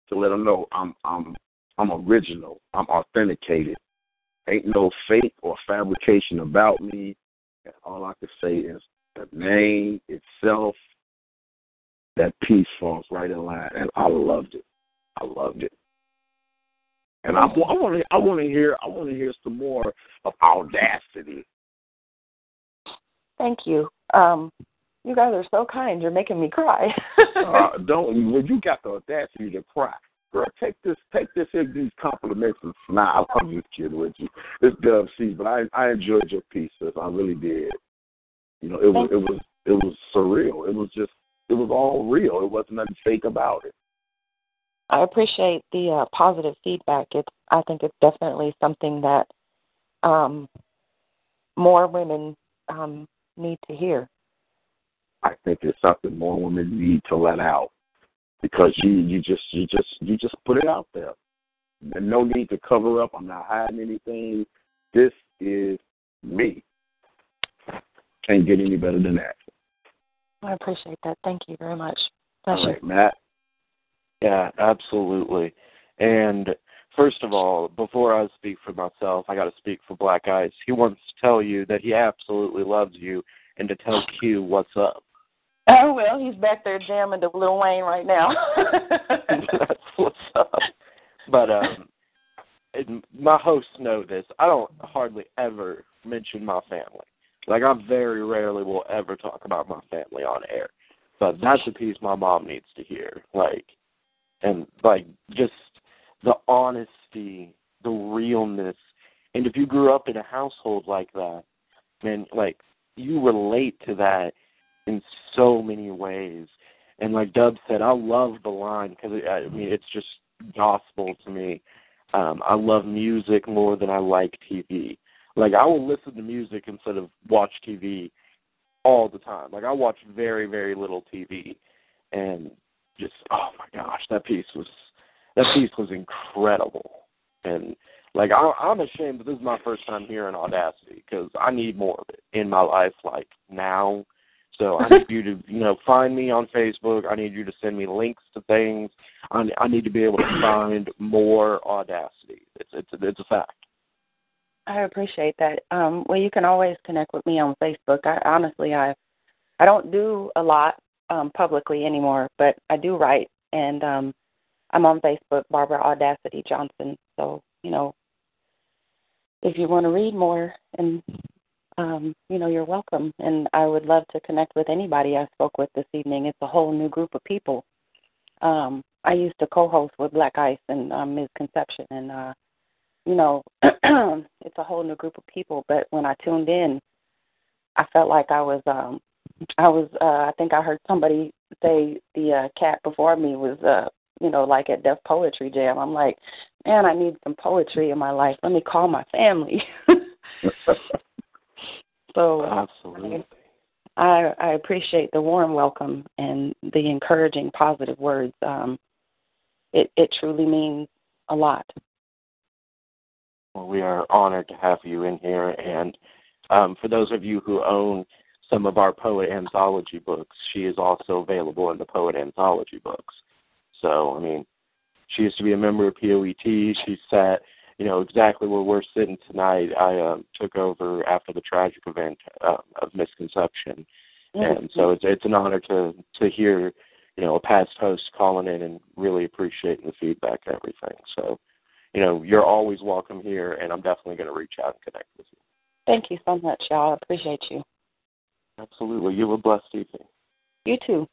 to let them know I'm I'm I'm original. I'm authenticated. Ain't no fake or fabrication about me. And all I can say is the name itself, that piece falls right in line, and I loved it. I loved it. And I, want to, I want to hear, I want to hear some more of audacity. Thank you. Um, you guys are so kind. You're making me cry. uh, don't when you got the audacity to cry, girl, take this, take this, these compliments and smile. I'm just kidding with you. It's Dub C, but I, I enjoyed your pieces. I really did. You know, it was, it was, it was surreal. It was just, it was all real. It wasn't nothing fake about it. I appreciate the uh, positive feedback. It's, I think it's definitely something that um, more women um, need to hear. I think it's something more women need to let out because you you just you just you just put it out there. And no need to cover up. I'm not hiding anything. This is me. Can't get any better than that. I appreciate that. Thank you very much. All right, Matt. Yeah, absolutely. And first of all, before I speak for myself, I got to speak for Black Ice. He wants to tell you that he absolutely loves you and to tell Q what's up. Oh well, he's back there jamming to Lil Wayne right now. That's what's up. But um, and my hosts know this. I don't hardly ever mention my family. Like I very rarely will ever talk about my family on air. But that's a piece my mom needs to hear. Like, and like just the honesty, the realness, and if you grew up in a household like that, man, like you relate to that in so many ways. And like Dub said, I love the line because I mean it's just gospel to me. Um, I love music more than I like TV. Like I will listen to music instead of watch TV all the time. Like I watch very very little TV, and just oh my gosh, that piece was that piece was incredible. And like I, I'm ashamed that this is my first time hearing Audacity because I need more of it in my life, like now. So I need you to, you know, find me on Facebook. I need you to send me links to things. I, I need to be able to find more Audacity. It's it's it's a fact. I appreciate that. Um, well, you can always connect with me on Facebook. I honestly, I I don't do a lot um, publicly anymore, but I do write, and um, I'm on Facebook, Barbara Audacity Johnson. So you know, if you want to read more, and um, you know, you're welcome. And I would love to connect with anybody I spoke with this evening. It's a whole new group of people. Um, I used to co-host with Black Ice and um, Ms. Conception, and uh, you know, it's a whole new group of people. But when I tuned in, I felt like I was, um, I was, uh, I think I heard somebody say the uh, cat before me was, uh, you know, like at Def Poetry Jam. I'm like, man, I need some poetry in my life. Let me call my family. so absolutely. I, I appreciate the warm welcome and the encouraging, positive words. Um, it it truly means a lot. Well, we are honored to have you in here, and um, for those of you who own some of our poet anthology books, she is also available in the poet anthology books. So, I mean, she used to be a member of POET. She sat, you know, exactly where we're sitting tonight. I um, took over after the tragic event uh, of misconception, Mm-hmm. and so it's it's an honor to to hear, you know, a past host calling in and really appreciating the feedback and everything. So, you know, you're always welcome here, and I'm definitely going to reach out and connect with you. Thank you so much, y'all. I appreciate you. Absolutely. You have a blessed evening. You too.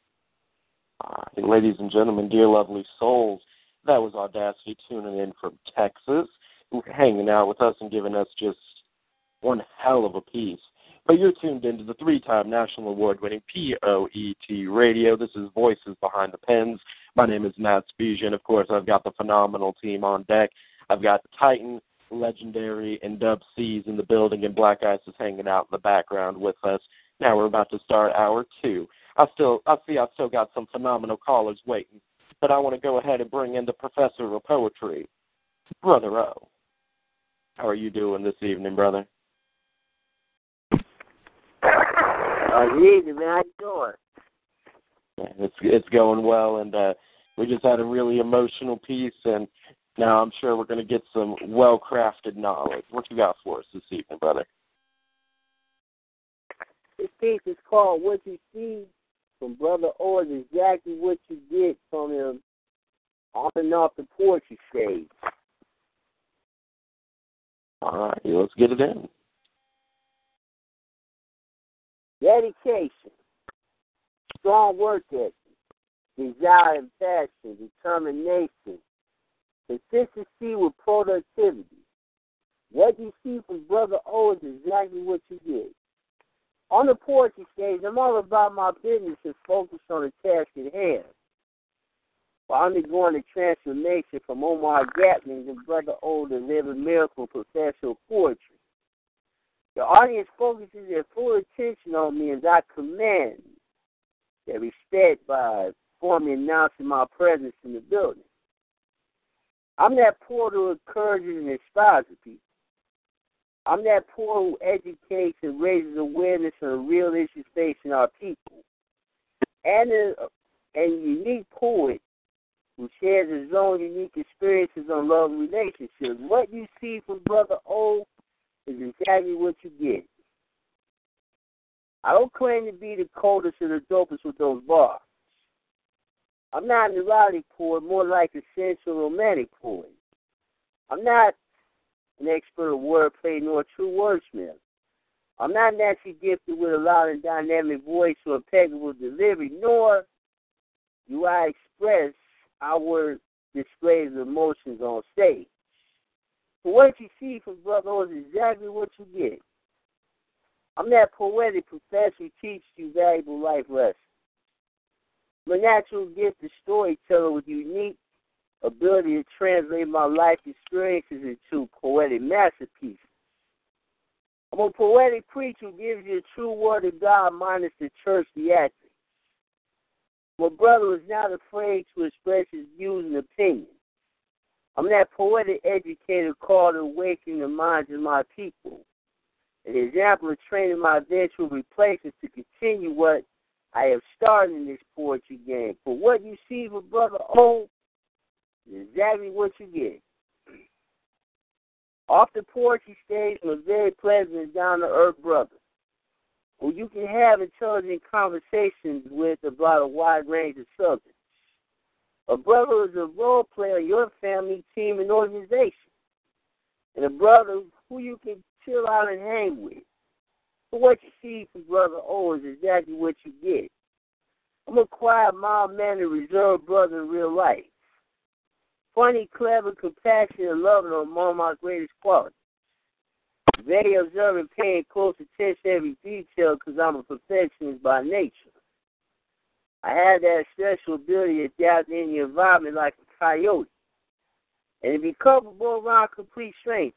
All right, ladies and gentlemen, dear lovely souls, that was Audacity tuning in from Texas, hanging out with us and giving us just one hell of a piece. But you're tuned into the three-time national award-winning POET Radio. This is Voices Behind the Pens. My name is Matt Spezia, and of course, I've got the phenomenal team on deck. I've got the Titan, Legendary, and Dub C's in the building, and Black Ice is hanging out in the background with us. Now we're about to start hour two. I still, I see, I've still got some phenomenal callers waiting, but I want to go ahead and bring in the professor of poetry, Brother O. How are you doing this evening, brother? Good evening, man. How you doing? It's it's going well, and uh, we just had a really emotional piece, and now I'm sure we're going to get some well-crafted knowledge. What you got for us this evening, brother? This piece is called "What You See" from Brother O is exactly what you get from him on and off the poetry stage. All right, let's get it in. Dedication, strong work ethic, desire and passion, determination, consistency with productivity. What you see from Brother O is exactly what you get. On the poetry stage, I'm all about my business and focus on the task at hand. While undergoing a transformation from Omar Gatling to Brother O to live miracle professor of poetry. The audience focuses their full attention on me as I command their respect by formally announcing my presence in the building. I'm that portal who encourages and inspires people. I'm that portal who educates and raises awareness on the real issues facing our people. And a, a unique poet who shares his own unique experiences on love relationships. What you see from Brother O is exactly what you get. I don't claim to be the coldest or the dopest with those bars. I'm not an erotic poet, more like a sensual romantic poet. I'm not an expert of wordplay nor a true wordsmith. I'm not naturally gifted with a loud and dynamic voice or impeccable delivery, nor do I express outward displays of emotions on stage. But what you see from Brother O is exactly what you get. I'm that poetic professor who teaches you valuable life lessons. I'm natural gift of storyteller with unique ability to translate my life experiences into poetic masterpieces. I'm a poetic preacher who gives you the true word of God minus the church theatrics. My brother is not afraid to express his views and opinions. I'm that poetic educator called to awaken the minds of my people. An example of training my eventual replacements to continue what I have started in this poetry game. For what you see from Brother O is exactly what you get. Off the poetry stage, I'm a very pleasant down to earth brother who you can have intelligent conversations with about a wide range of subjects. A brother is a role player in your family, team, and organization. And a brother who you can chill out and hang with. But what you see from Brother O is exactly what you get. I'm a quiet, mild mannered, reserved brother in real life. Funny, clever, compassionate, and loving are among my greatest qualities. Very observant, paying close attention to every detail because I'm a perfectionist by nature. I have that special ability to adapt in the environment like a coyote and to be comfortable around complete strangers.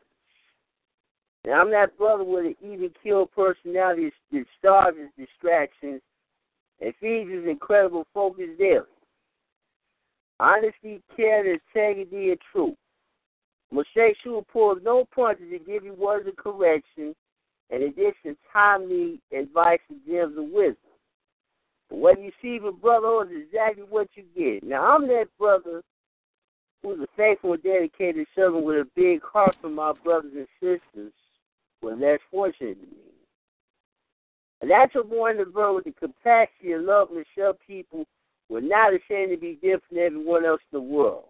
And I'm that brother with an even kill personality that starves distractions and feeds his incredible focus daily. Honesty, care, integrity, and truth. Moshe Shua pulls no punches to give you words of correction, and in addition, timely advice and gems of wisdom. But what you see from brother is exactly what you get. Now, I'm that brother who's a faithful and dedicated servant with a big heart for my brothers and sisters who are less fortunate than me. A natural born world with the capacity and love to show people we're not ashamed to be different than everyone else in the world.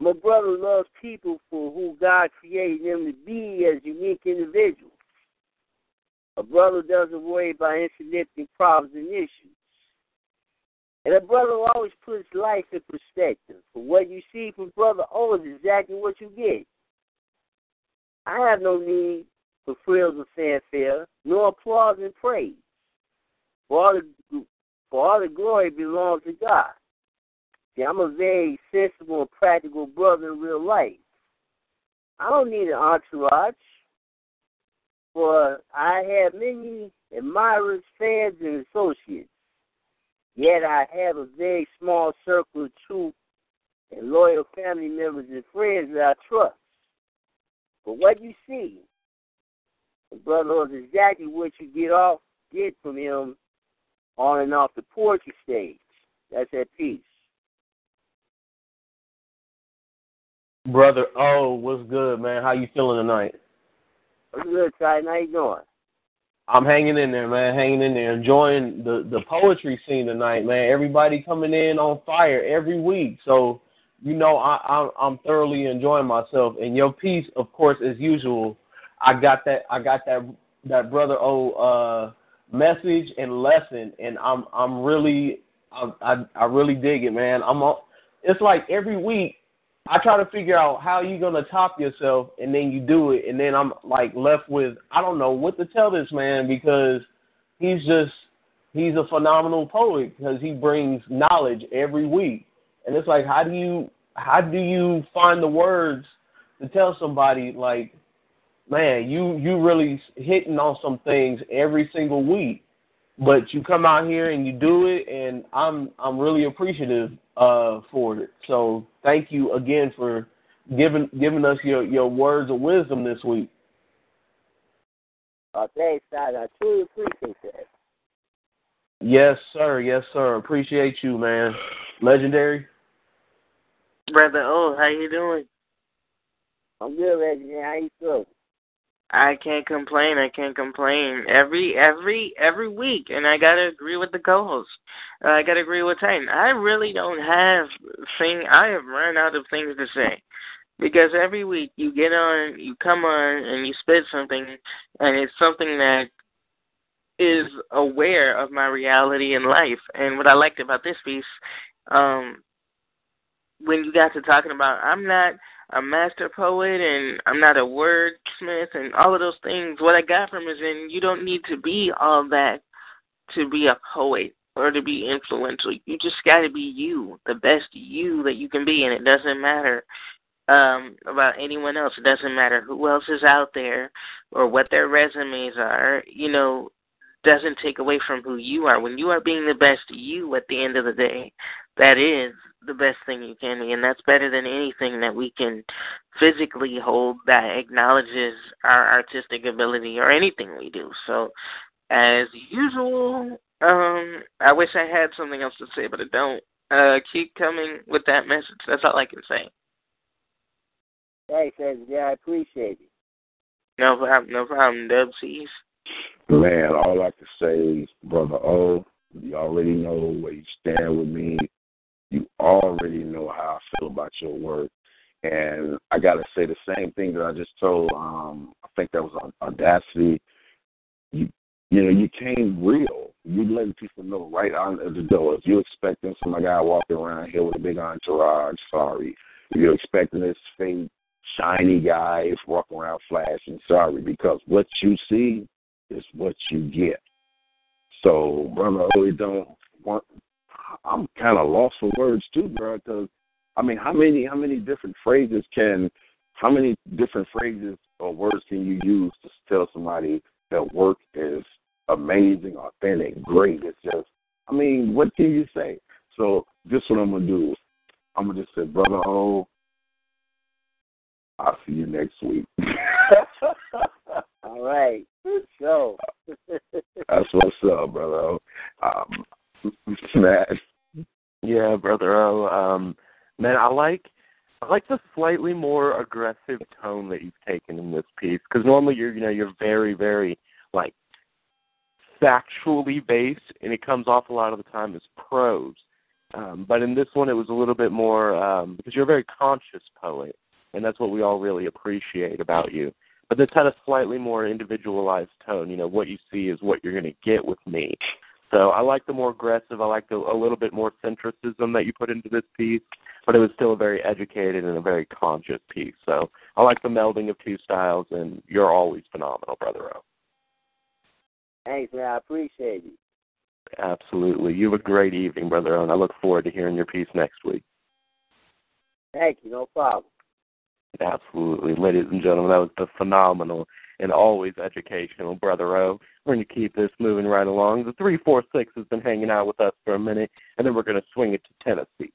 My brother loves people for who God created them to be as unique individuals. A brother doesn't worry about insignificant problems and issues. And a brother always puts life in perspective. For what you see from Brother O is exactly what you get. I have no need for frills or fanfare, nor applause and praise. For all the, for all the glory belongs to God. See, I'm a very sensible and practical brother in real life. I don't need an entourage, for I have many admirers, fans, and associates. Yet I have a very small circle of true and loyal family members and friends that I trust. But what you see, brother, is exactly what you get off get from him on and off the poetry stage. That's that piece. Brother Oh, what's good, man? How you feeling tonight? What's good, Titan? How you doing? I'm hanging in there, man, hanging in there, enjoying the the poetry scene tonight, man. Everybody coming in on fire every week, so you know I, I I'm thoroughly enjoying myself. And your piece, of course, as usual, I got that I got that that brother O uh, message and lesson, and I'm I'm really I, I I really dig it, man. I'm all, it's like every week I try to figure out how you're gonna top yourself, and then you do it, and then I'm like left with I don't know what to tell this man because he's just he's a phenomenal poet because he brings knowledge every week, and it's like how do you how do you find the words to tell somebody like man you you really hitting on some things every single week but you come out here and you do it and i'm i'm really appreciative uh for it so thank you again for giving giving us your your words of wisdom this week Uh, thanks, Titan. I truly appreciate that. yes sir yes sir appreciate you man legendary Brother Oh, how you doing? I'm good, Reggie. How you feel? I can't complain. I can't complain. Every every every week, and I gotta agree with the co-host. Uh, I gotta agree with Titan. I really don't have thing. I have run out of things to say because every week you get on, you come on, and you spit something, and it's something that is aware of my reality in life. And what I liked about this piece, um, when you got to talking about, I'm not a master poet and I'm not a wordsmith and all of those things. What I got from is in you don't need to be all that to be a poet or to be influential. You just got to be you, the best you that you can be, and it doesn't matter um, about anyone else. It doesn't matter who else is out there or what their resumes are. You know, doesn't take away from who you are. When you are being the best you at the end of the day, that is the best thing you can be, and that's better than anything that we can physically hold that acknowledges our artistic ability or anything we do. So, as usual, um, I wish I had something else to say, but I don't. Uh, keep coming with that message. That's all I can say. Thanks, Reggie. Yeah, I appreciate it. No problem. No problem. Dub C's. Man, all I can say is, brother O, you already know where you stand with me. You already know how I feel about your work. And I gotta say the same thing that I just told um I think that was Audacity. You you know, you came real. You letting people know right out of the door. If you're expecting some guy walking around here with a big entourage, sorry. If you're expecting this fake shiny guy walking around flashing, sorry, because what you see is what you get. So, brother, really don't want. I'm kind of lost for words too, bro. Because I mean, how many how many different phrases can, how many different phrases or words can you use to tell somebody that work is amazing, authentic, great? It's just, I mean, what can you say? So, this is what I'm gonna do. I'm gonna just say, brother, oh, I'll see you next week. All right. Good show. That's what's up, brother. Um, Matt. Yeah, brother. Oh, um, man, I like I like the slightly more aggressive tone that you've taken in this piece because normally you're you know you're very very like factually based and it comes off a lot of the time as prose. Um, but in this one, it was a little bit more um, because you're a very conscious poet, and that's what we all really appreciate about you. But this had a slightly more individualized tone. You know, what you see is what you're going to get with me. So I like the more aggressive. I like the, a little bit more centricism that you put into this piece, but it was still a very educated and a very conscious piece. So I like the melding of two styles, and you're always phenomenal, Brother O. Thanks, man. I appreciate it. Absolutely. You have a great evening, Brother O, and I look forward to hearing your piece next week. Thank you. No problem. Absolutely. Ladies and gentlemen, that was the phenomenal and always educational Brother O. We're going to keep this moving right along. The 346 has been hanging out with us for a minute, and then we're going to swing it to Tennessee.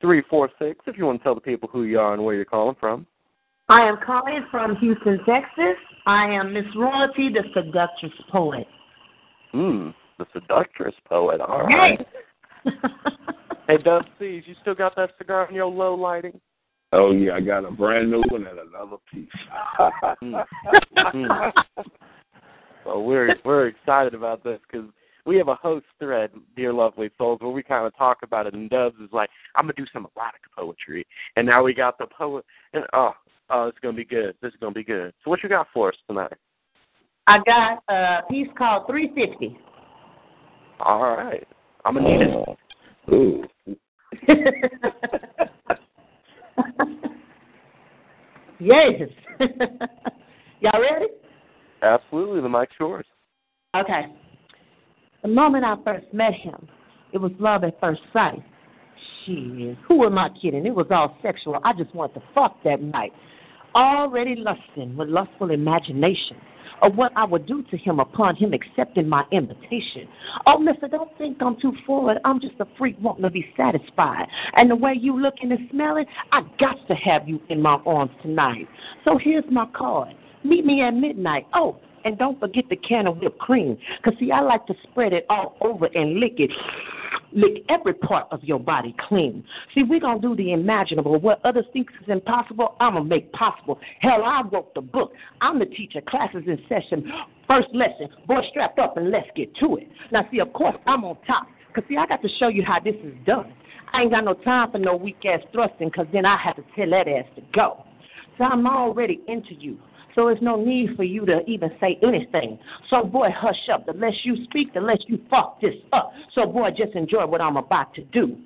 346, if you want to tell the people who you are and where you're calling from. I am calling from Houston, Texas. I am Miss Royalty, the seductress poet. Hmm, the seductress poet. All right. hey, Dub C's, you still got that cigar in your low lighting? Oh yeah, I got a brand new one and another piece. Mm. Well, we're we're excited about this because we have a host thread, dear lovely souls, where we kind of talk about it. And Dubs is like, I'm gonna do some erotic poetry, and now we got the poet, and oh, oh, it's gonna be good. This is gonna be good. So what you got for us tonight? I got a piece called 350. All right, I'm gonna need it. Ooh. yes. Y'all ready? Absolutely, the mic's yours. Okay. The moment I first met him, it was love at first sight. Shit, who am I kidding? It was all sexual. I just wanted to fuck that night. Already lusting with lustful imagination of what I would do to him upon him accepting my invitation. Oh, mister, don't think I'm too forward. I'm just a freak wanting to be satisfied. And the way you looking and smelling, I got to have you in my arms tonight. So here's my card. Meet me at midnight. Oh, and don't forget the can of whipped cream. Because, see, I like to spread it all over and lick it. Lick every part of your body clean. See, we're going to do the imaginable. What others think is impossible, I'm going to make possible. Hell, I wrote the book. I'm the teacher. Classes in session. First lesson. Boy, strapped up and let's get to it. Now, see, of course, I'm on top. Because, see, I got to show you how this is done. I ain't got no time for no weak ass thrusting because then I have to tell that ass to go. So I'm already into you. So there's no need for you to even say anything. So, boy, hush up. The less you speak, the less you fuck this up. So, boy, just enjoy what I'm about to do.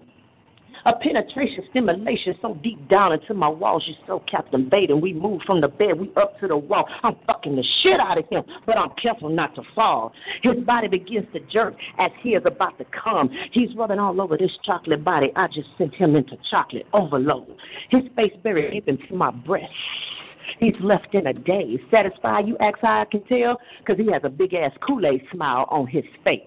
A penetration stimulation so deep down into my walls, you're so captivating. We move from the bed, we up to the wall. I'm fucking the shit out of him, but I'm careful not to fall. His body begins to jerk as he is about to come. He's rubbing all over this chocolate body. I just sent him into chocolate overload. His face buried deep into my breast. He's left in a daze. Satisfied, you ask how I can tell? Because he has a big ass Kool Aid smile on his face.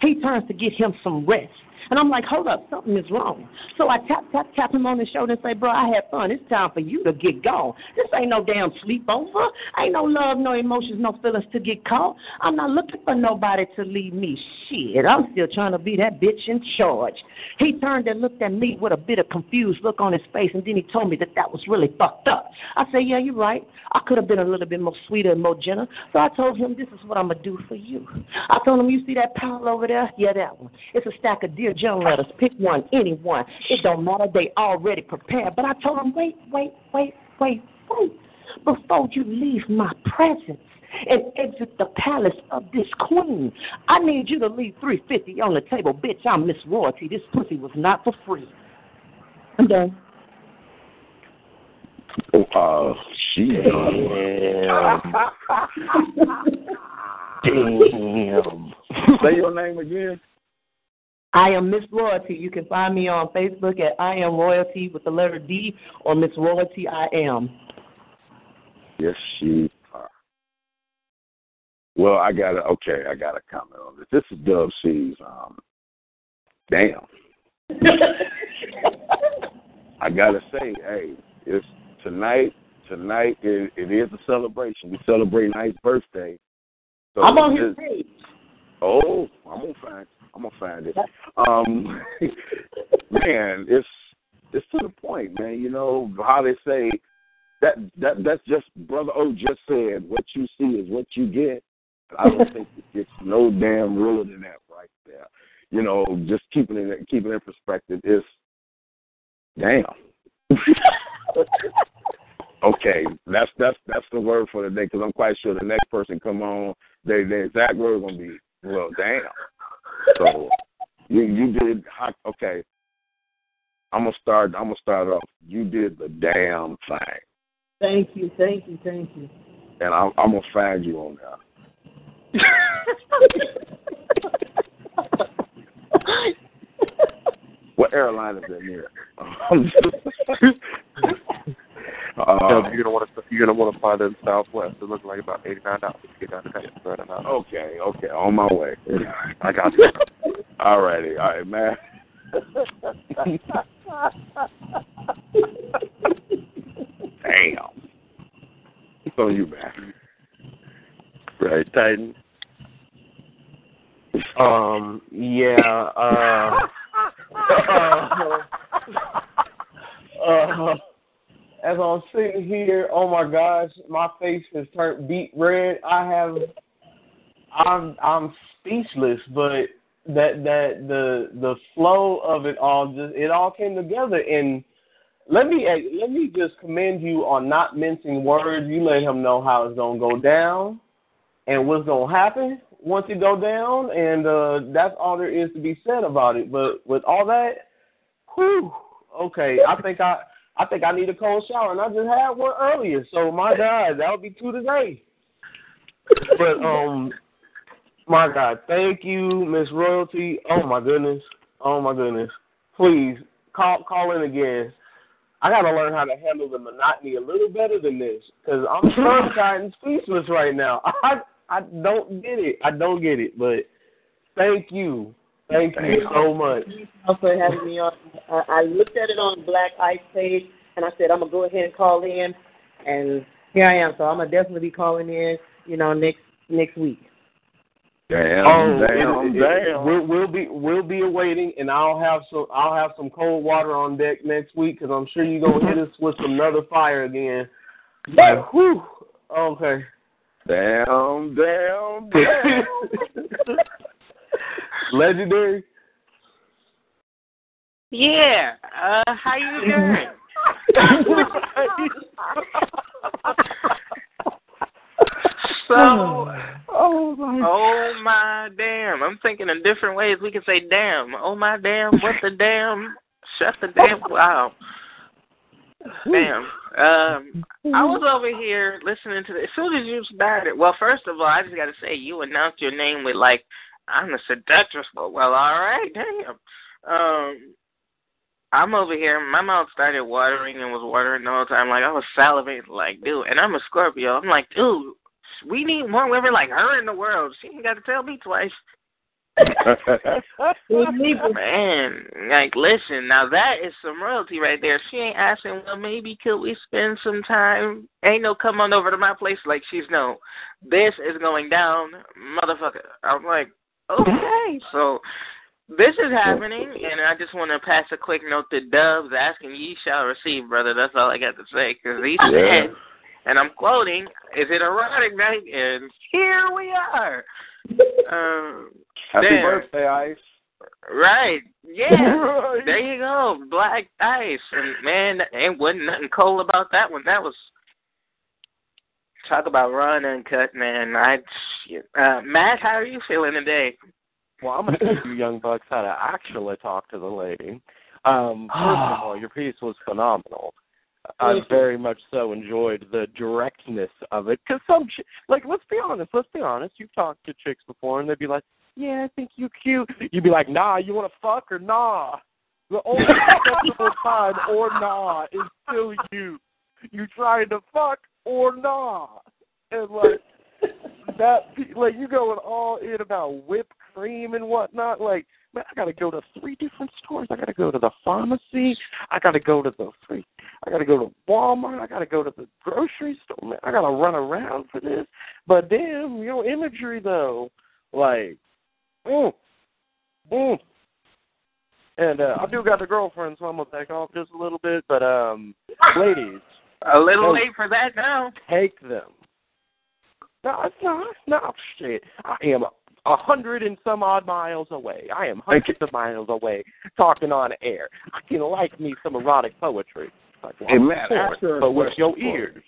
He turns to get him some rest. And I'm like, hold up, something is wrong. So I tap, tap, tap him on the shoulder and say, bro, I had fun. It's time for you to get gone. This ain't no damn sleepover. Ain't no love, no emotions, no feelings to get caught. I'm not looking for nobody to leave me. Shit, I'm still trying to be that bitch in charge. He turned and looked at me with a bit of confused look on his face, and then he told me that that was really fucked up. I said, yeah, you're right. I could have been a little bit more sweeter and more gentle. So I told him, this is what I'm going to do for you. I told him, you see that pile over there? Yeah, that one. It's a stack of Dear John letters. Pick one, any one. It don't matter. They already prepared. But I told them, wait, wait, wait, wait, wait. Before you leave my presence and exit the palace of this queen, I need you to leave 350 on the table. Bitch, I'm Miss Royalty. This pussy was not for free. I'm done. Oh, uh, she. Damn. Say your name again. I am Miss Royalty. You can find me on Facebook at I am Royalty with the letter D or Miss Royalty I am. Yes, she. Are. Well, I got to okay. I got to comment on this. This is Dub C's. Um, damn. I gotta say, hey, it's tonight. Tonight it, it is a celebration. We celebrate Knight's birthday. So I'm on his page. Oh, I'm gonna find. I'm gonna find it. Um, man, it's it's to the point, man. You know how they say that that that's just brother O just said. What you see is what you get. I don't think it gets no damn realer than that right there. You know, just keeping it keeping it in perspective is damn. okay, that's that's that's the word for the day because I'm quite sure the next person come on, they the exact word gonna be well, damn. So you you did okay. I'm gonna start. I'm gonna start off. You did the damn thing, Thank you, thank you, thank you. and I'm, I'm gonna find you on that. What airline is that near? Uh, you're gonna want to you're gonna want to fly them Southwest. It looks like about eighty nine dollars to get down to Texas. Okay, okay, on my way. I got you. All righty, all right, man. Damn. It's on you, man. Right, Titan. Um, yeah, uh, uh, uh, as I'm sitting here, oh my gosh, my face has turned beet red. I have, I'm, I'm speechless, but that that the the flow of it all just it all came together and let me let me just commend you on not mincing words. You let him know how it's gonna go down and what's gonna happen once it go down, and uh, that's all there is to be said about it. But with all that, whew, okay, I think I I think I need a cold shower, and I just had one earlier. So my God, that would be two today. But um, my God, thank you, Miss Royalty. Oh my goodness, oh my goodness. Please call call in again. I got to learn how to handle the monotony a little better than this because I'm tongue-tied and speechless right now. I I don't get it. I don't get it. But thank you, thank you so much. for having me on. I, I looked at it on Black Ice page, and I said I'm gonna go ahead and call in, and here I am. So I'm gonna definitely be calling in. You know, next next week. Damn, oh, damn, it- it- damn. We'll, we'll be we'll be awaiting, and I'll have some I'll have some cold water on deck next week because I'm sure you're gonna hit us with another fire again. Like, whew, okay. Damn, damn, damn. Legendary. Yeah. Uh, how you doing? so, oh my, oh my damn! I'm thinking in different ways. We can say damn. Oh my damn! What the damn? Shut the damn! Wow. Damn. Um, I was over here listening to the. As soon as you started, well, first of all, I just got to say you announced your name with like, I'm a seductress. Well, well, all right, damn. Um, I'm over here. My mouth started watering and was watering the whole time. Like I was salivating, like dude. And I'm a Scorpio. I'm like, dude, we need more women like her in the world. She ain't got to tell me twice. Man, like, listen, now that is some royalty right there. She ain't asking, well, maybe could we spend some time? Ain't no come on over to my place like she's no. This is going down, motherfucker. I'm like, okay, so this is happening, and I just want to pass a quick note to Dubs asking, ye shall receive, brother. That's all I got to say, because he Yeah. said, and I'm quoting, is it erotic night? And here we are. Um, Happy there. birthday, Ice. Right. Yeah. there you go. Black ice. And man, ain't wasn't nothing cold about that one. That was talk about run and cut, man. I uh Matt, how are you feeling today? Well, I'm gonna teach you young bucks how to actually talk to the lady. Um, first of all, your piece was phenomenal. I very much so enjoyed the directness of it. Because some, ch- like, let's be honest, let's be honest. You've talked to chicks before, and they'd be like, "Yeah, I think you cute." You'd be like, "Nah, you want to fuck or nah?" The only acceptable time or nah is still you. You trying to fuck or not. and like that, like you going all in about whipped cream and whatnot. Like, man, I gotta go to three different stores. I gotta go to the pharmacy. I gotta go to the free. I gotta go to Walmart. I gotta go to the grocery store. Man, I gotta run around for this. But damn, your imagery though, like, mm, mm. And uh, I do got a girlfriend, so I'm gonna back off just a little bit. But um, ladies, A little late for that now. take them. No, it's not. No shit. I am a hundred and some odd miles away. I am hundreds of miles away, talking on air. I can like me some erotic poetry. Like, Hey, Matt, ask her but with your question. ears.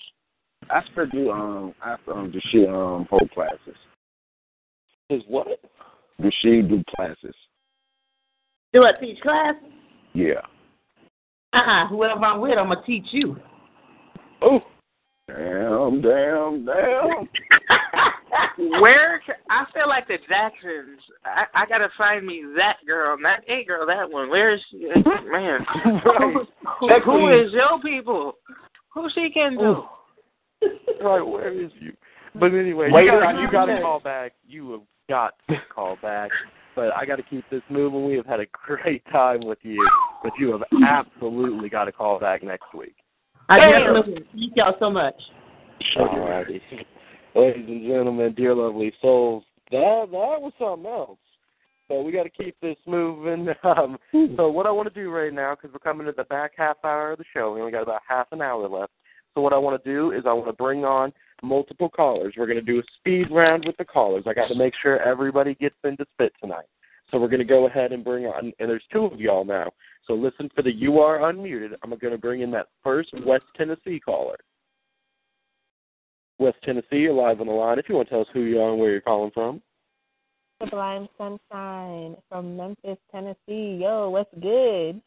Ask her do um ask her um does she um hold classes? Is what? Does she do classes? Do I teach class? Yeah. Uh-uh. Whoever I'm with, I'm gonna teach you. Oh. Damn, damn, damn. Where ca- I feel like the Jacksons. I, I gotta find me that girl, not a girl, that one. Where is she? Man, who, That who queen. is your people? Who she can do? Oh. right, where is you? But anyway, Wait you got a you got to call back. You have got to call back. But I got to keep this moving. We have had a great time with you, but you have absolutely got to call back next week. I Damn. definitely thank y'all so much. Alrighty. Ladies and gentlemen, dear lovely souls, that that was something else. so we got to keep this moving. Um, so what I want to do right now, because we're coming to the back half hour of the show, we only got about half an hour left. So what I want to do is I want to bring on multiple callers. We're going to do a speed round with the callers. I got to make sure everybody gets into spit tonight. So we're going to go ahead and bring on, and there's two of y'all now. So listen for the you are unmuted. I'm going to bring in that first West Tennessee caller. West Tennessee, you're live on the line. If you want to tell us who you are and where you're calling from. Sublime Sunshine from Memphis, Tennessee. Yo, what's good?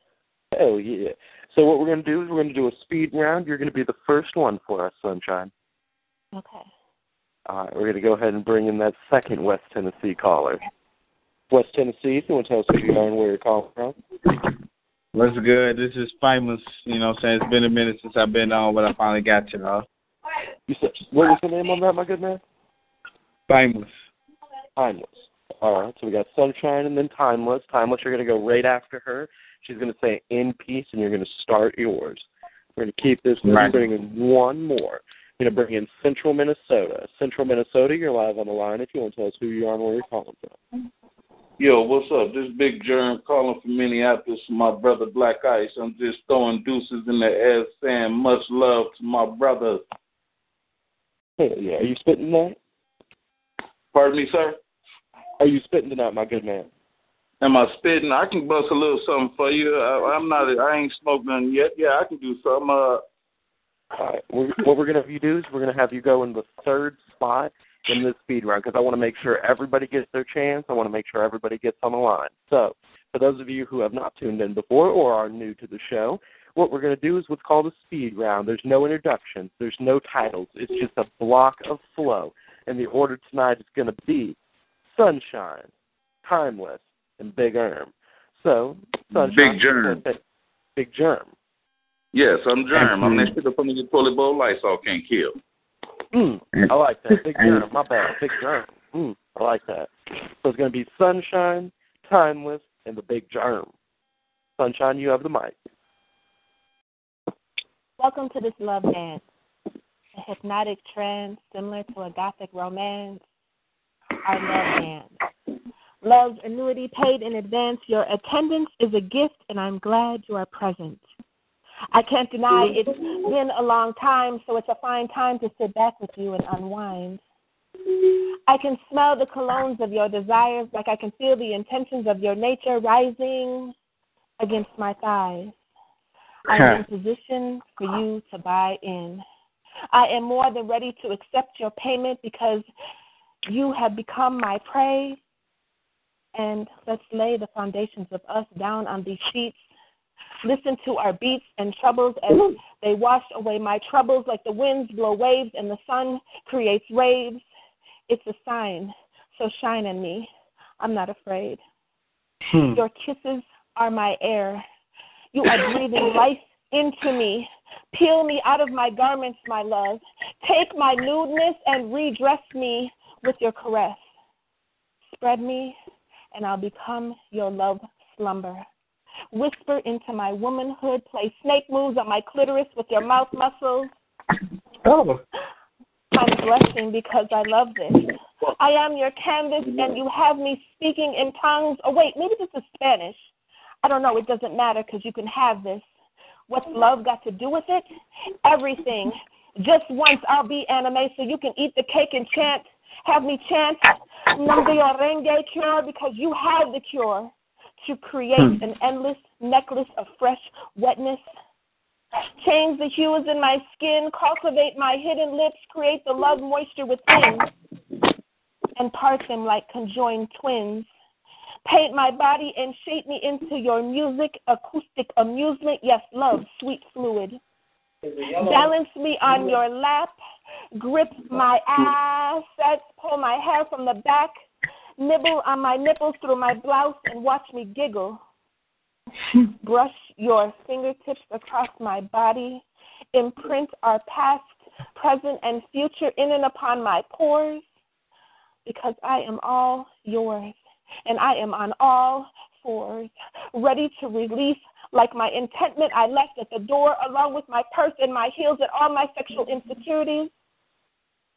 Oh yeah. So what we're going to do is we're going to do a speed round. You're going to be the first one for us, Sunshine. Okay. All right, we're going to go ahead and bring in that second West Tennessee caller. West Tennessee, if you want to tell us who you are and where you're calling from. What's good? This is famous. You know what I'm saying? It's been a minute since I've been on, but I finally got you, know. You said, what was the name on that, my good man? Famous. Timeless. All right, so we got Sunshine and then Timeless. Timeless, you're going to go right after her. She's going to say in peace, and you're going to start yours. We're going to keep this moving, Right. bring in one more. We're going to bring in Central Minnesota. Central Minnesota, you're live on the line if you want to tell us who you are and where you're calling from. Yo, what's up? This Big Germ calling from Minneapolis from my brother Black Ice. I'm just throwing deuces in the air saying much love to my brother. Hey, yeah, are you spitting that? Pardon me, sir? Are you spitting tonight, my good man? Am I spitting? I can bust a little something for you. I, I'm not. I ain't smoked none yet. Yeah, I can do something. Uh, All right. What we're going to have you do is we're going to have you go in the third spot in this speed round because I want to make sure everybody gets their chance. I want to make sure everybody gets on the line. So, for those of you who have not tuned in before or are new to the show, what we're going to do is what's called a speed round. There's no introductions, there's no titles. It's just a block of flow. And the order tonight is going to be Sunshine, Timeless, and Big Erm. So, Sunshine. Big Germ. Big Germ. yes, I'm Germ. I'm next to the from the toilet bowl lights all can't kill. Mm, I like that. Big germ. My bad. Big germ. Mm, I like that. So it's going to be Sunshine, Timeless, and the Big Germ. Sunshine, you have the mic. Welcome to this love dance, a hypnotic trance similar to a gothic romance. Our love dance. Love's annuity paid in advance. Your attendance is a gift, and I'm glad you are present. I can't deny mm-hmm. it's been a long time, so it's a fine time to sit back with you and unwind. I can smell the colognes of your desires, like I can feel the intentions of your nature rising against my thighs. I am in position for you to buy in. I am more than ready to accept your payment because you have become my prey. And let's lay the foundations of us down on these sheets. Listen to our beats and troubles as they wash away my troubles like the winds blow waves and the sun creates waves. It's a sign, so shine on me. I'm not afraid. Hmm. Your kisses are my air. You are breathing life into me. Peel me out of my garments, my love. Take my nudeness and redress me with your caress. Spread me, and I'll become your love slumber. Whisper into my womanhood. Play snake moves on my clitoris with your mouth muscles. Oh. I'm blushing because I love this. I am your canvas, and you have me speaking in tongues. Oh, wait, maybe this is Spanish. I don't know. It doesn't matter because you can have this. What's love got to do with it? Everything. Just once I'll be anime so you can eat the cake and chant. Have me chant cure because you have the cure to create hmm. an endless necklace of fresh wetness. Change the hues in my skin, cultivate my hidden lips, create the love moisture within, and part them like conjoined twins. Paint my body and shape me into your music, acoustic amusement, yes, love, sweet fluid. Balance me on your lap, grip my assets, pull my hair from the back, nibble on my nipples through my blouse, and watch me giggle. Brush your fingertips across my body, imprint our past, present, and future in and upon my pores, because I am all yours, and I am on all fours, ready to release like my intentment I left at the door, along with my purse and my heels and all my sexual insecurities.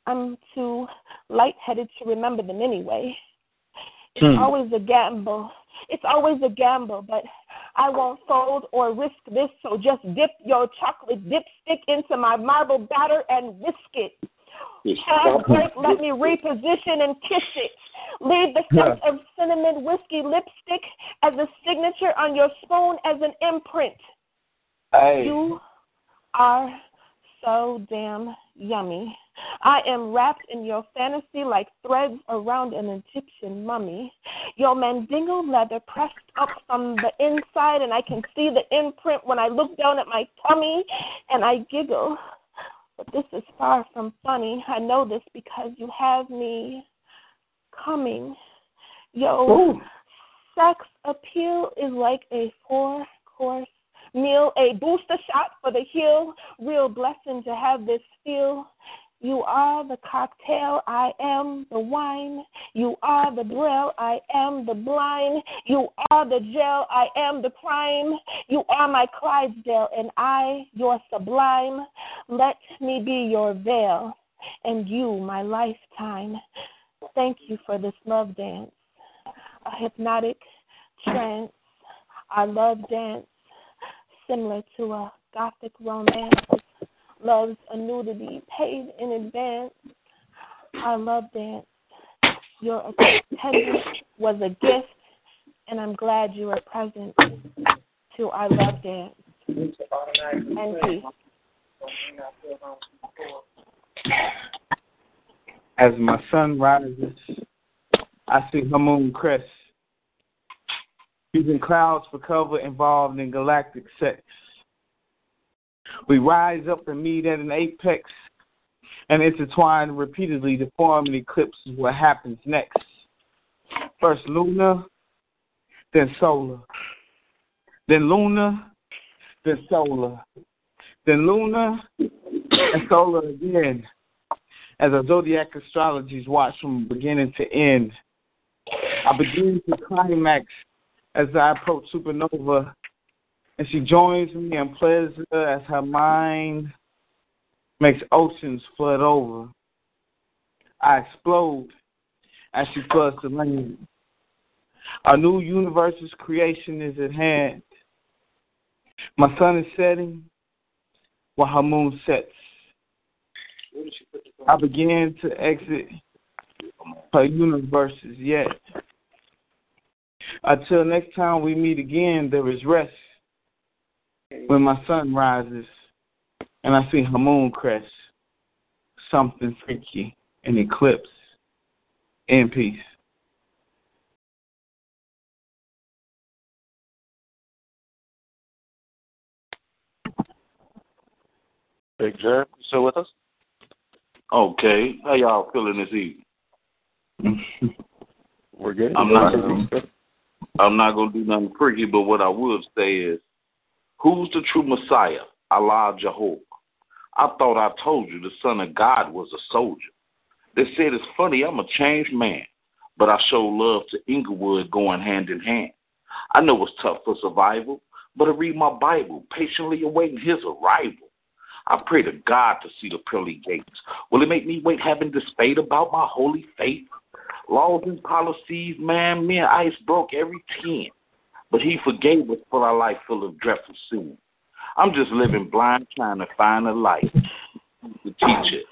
I'm too lightheaded to remember them anyway. It's Hmm. always a gamble. It's always a gamble, but I won't fold or risk this, so just dip your chocolate dipstick into my marble batter and whisk it. Have break, let me reposition and kiss it. Leave the scent of cinnamon whiskey lipstick as a signature on your spoon as an imprint. Hey. You are so damn yummy. I am wrapped in your fantasy like threads around an Egyptian mummy. Your mandingo leather pressed up from the inside, and I can see the imprint when I look down at my tummy and I giggle. But this is far from funny. I know this because you have me coming. Yo, sex appeal is like a four course meal, a booster shot for the heel. Real blessing to have this feel. You are the cocktail, I am the wine. You are the braille, I am the blind. You are the jail, I am the crime. You are my Clydesdale, and I your sublime. Let me be your veil, and you my lifetime. Thank you for this love dance, a hypnotic trance, our love dance, similar to a gothic romance. Love's a nudity paid in advance. Our love dance, your attendance was a gift, and I'm glad you were present to our love dance. And peace. As my sun rises, I see her moon crest. Using clouds for cover involved in galactic sex. We rise up and meet at an apex and intertwine repeatedly to form an eclipse is what happens next. First lunar, then solar. Then lunar, then solar. Then lunar and solar again as our zodiac astrologies watch from beginning to end. I begin to climax as I approach supernova, and she joins me in pleasure as her mind makes oceans flood over. I explode as she floods the land. A new universe's creation is at hand. My sun is setting while her moon sets. I begin to exit her universes yet. Until next time we meet again, there is rest. When my sun rises and I see her moon crest, something freaky, an eclipse, in peace. Big Germ, you still with us? Okay. How y'all feeling this evening? We're good. I'm not I'm not gonna do nothing freaky, but what I would say is who's the true Messiah? Allah Jehovah. I thought I told you the Son of God was a soldier. They said it's funny, I'm a changed man, but I show love to Inglewood going hand in hand. I know it's tough for survival, but I read my Bible, patiently awaiting his arrival. I pray to God to see the pearly gates. Will it make me wait having this fate about my holy faith? Laws and policies, man, me and Ice broke every ten. But he forgave us for our life full of dreadful sin. I'm just living blind trying to find a light. The teacher,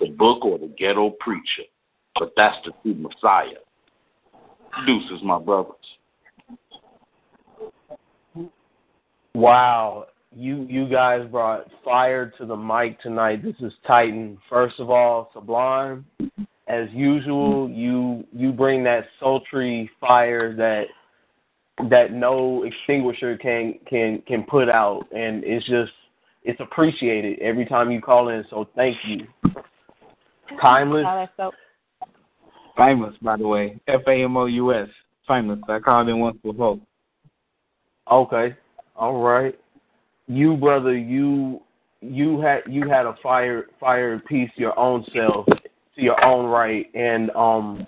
the book, or the ghetto preacher. But that's the true Messiah. Deuces, my brothers. Wow, you you guys brought fire to the mic tonight. This is Titan. First of all, Sublime. As usual, you you bring that sultry fire that that no extinguisher can can can put out, and it's just it's appreciated every time you call in. So thank you. Timeless. Famous, by the way. F A M O U S. Famous. I called in once before. Okay. All right. You brother, you you had you had a fire fire piece your own self to your own right and um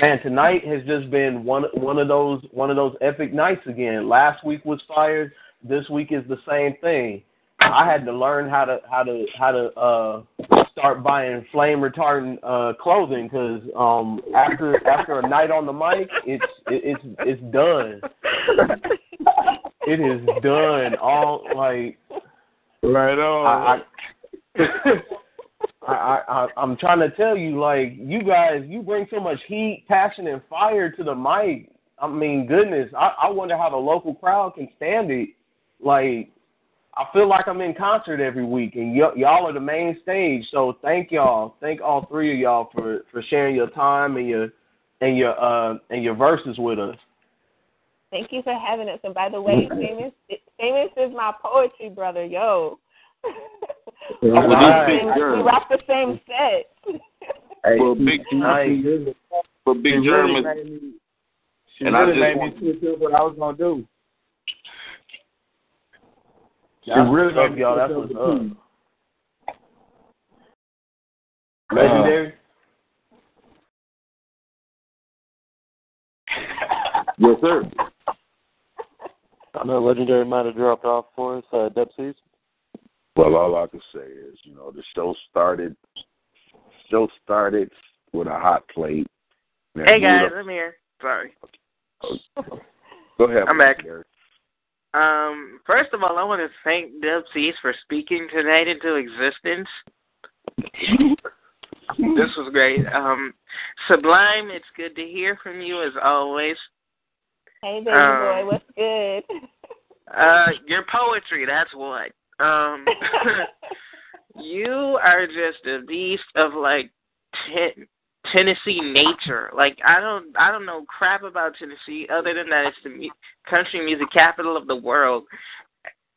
man tonight has just been one one of those one of those epic nights again. Last week was fire, this week is the same thing. I had to learn how to how to how to uh start buying flame retardant uh clothing because um after after a night on the mic, it's it, it's it's done. It is done. All like right on. I, I, I, I I'm trying to tell you, like you guys, you bring so much heat, passion, and fire to the mic. I mean, goodness, I, I wonder how the local crowd can stand it. Like, I feel like I'm in concert every week, and y- y'all are the main stage. So thank y'all, thank all three of y'all for for sharing your time and your and your uh and your verses with us. Thank you for having us. And by the way, famous famous is my poetry brother. Yo. Well, Alright. Big we Germ. rock the same set. Hey, Well, Big Nice. but Big she Germ really is made me, she and I really just made want- me switch up what I was gonna do. She That's really what's made me y'all. That's what's up. key. Legendary. yes, sir. I know Legendary might have dropped off for us. Uh, Dub C's. Well, all I can say is, you know, the show started. Show started with a hot plate. and Hey guys, I'm here. Sorry. Go ahead. I'm back. Legendary. Um, first of all, I want to thank Dub C's for speaking tonight into existence. this was great. Um, Sublime, it's good to hear from you as always. Hey baby Um, boy, what's good? Uh, your poetry, that's what. Um, you are just a beast of like ten, Tennessee nature. Like I don't, I don't know crap about Tennessee other than that it's the mu- country music capital of the world.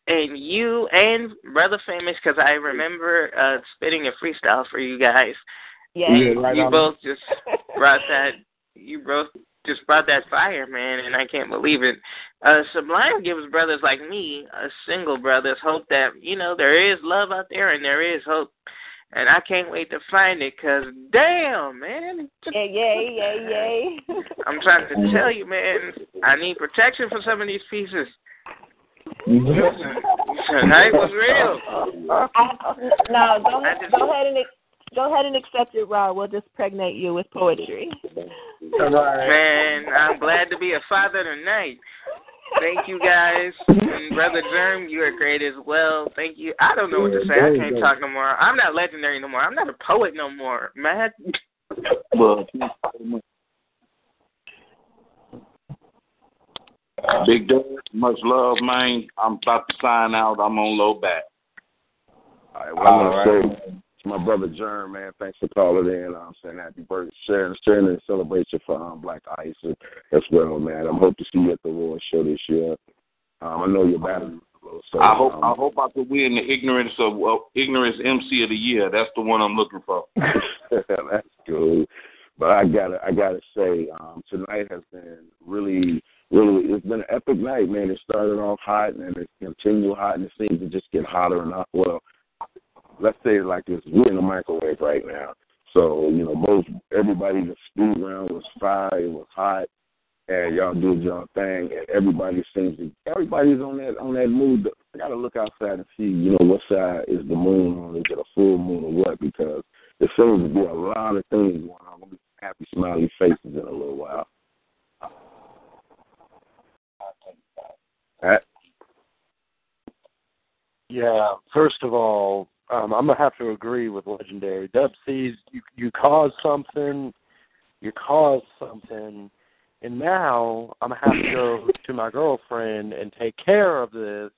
And you and Brother Famous, because I remember uh spitting a freestyle for you guys. Yeah. Right you on. both just brought that. You both just brought that fire, man, and I can't believe it. Uh, Sublime gives brothers like me, uh, single brothers, hope that you know there is love out there and there is hope, and I can't wait to find it. Cause damn, man, Yay, yay, yay, yay. I'm trying to tell you, man, I need protection for some of these pieces. Tonight was real. no, go I ahead, just- go ahead and ex- go ahead and accept it, Raw. We'll just pregnate you with poetry. Man, I'm glad to be a father tonight. Thank you guys. And Brother Germ, you are great as well. Thank you. I don't know what to say. I can't talk no more. I'm not legendary no more. I'm not a poet no more. Matt. Well, Big Doug, much love, man. I'm about to sign out. I'm on low back. All right. Well, I want to say to my brother Germ, man, thanks for calling in. I'm saying happy birthday, sharing, sharing and celebration for um, Black Ice as well, man. I'm hope to see you at the Royal Show this year. Um, I know you're battling. A little so, I hope um, I hope I could win the ignorance of well, ignorance MC of the year. That's the one I'm looking for. That's cool. But I gotta I gotta say, um, tonight has been really really it's been an epic night, man. It started off hot and it's continued hot and it seems to just get hotter and hot. Well, let's say like this, we're in a microwave right now. So, you know, most everybody the speed round was fire, it was hot, and y'all did y'all thing and everybody seems to everybody's on that on that mood. I gotta look outside and see, you know, what side is the moon on, is it a full moon or what because there seems to be a lot of things going on. We'll be happy, smiley faces in a little while. That, Yeah, first of all, um, I'm gonna have to agree with Legendary. Dub C's, you you caused something, you caused something, and now I'm gonna have to go to my girlfriend and take care of this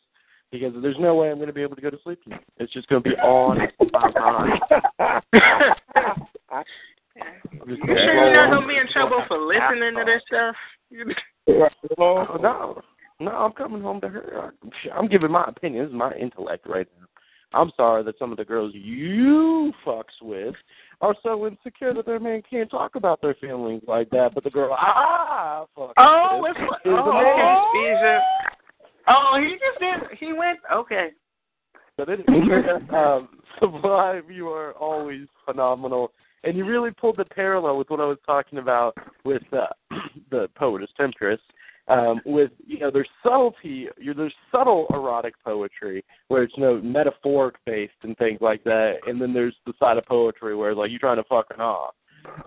because there's no way I'm gonna be able to go to sleep tonight. It's just gonna be on my mind. You sure you're not on. gonna be in trouble for listening to this stuff? Oh, no, no, I'm coming home to her. I'm giving my opinion. This is my intellect right now. I'm sorry that some of the girls you fucks with are so insecure that their man can't talk about their feelings like that. But the girl I fuck Oh, with it's is oh, the okay. He's a, oh, he just did. He went. Okay. But it, um, Sublime, you are always phenomenal, and you really pulled the parallel with what I was talking about with uh, the poetess Temptress. Um, with you know there's subtlety, you there's subtle erotic poetry where it's you know metaphoric based and things like that, and then there's the side of poetry where like you're trying to fucking off,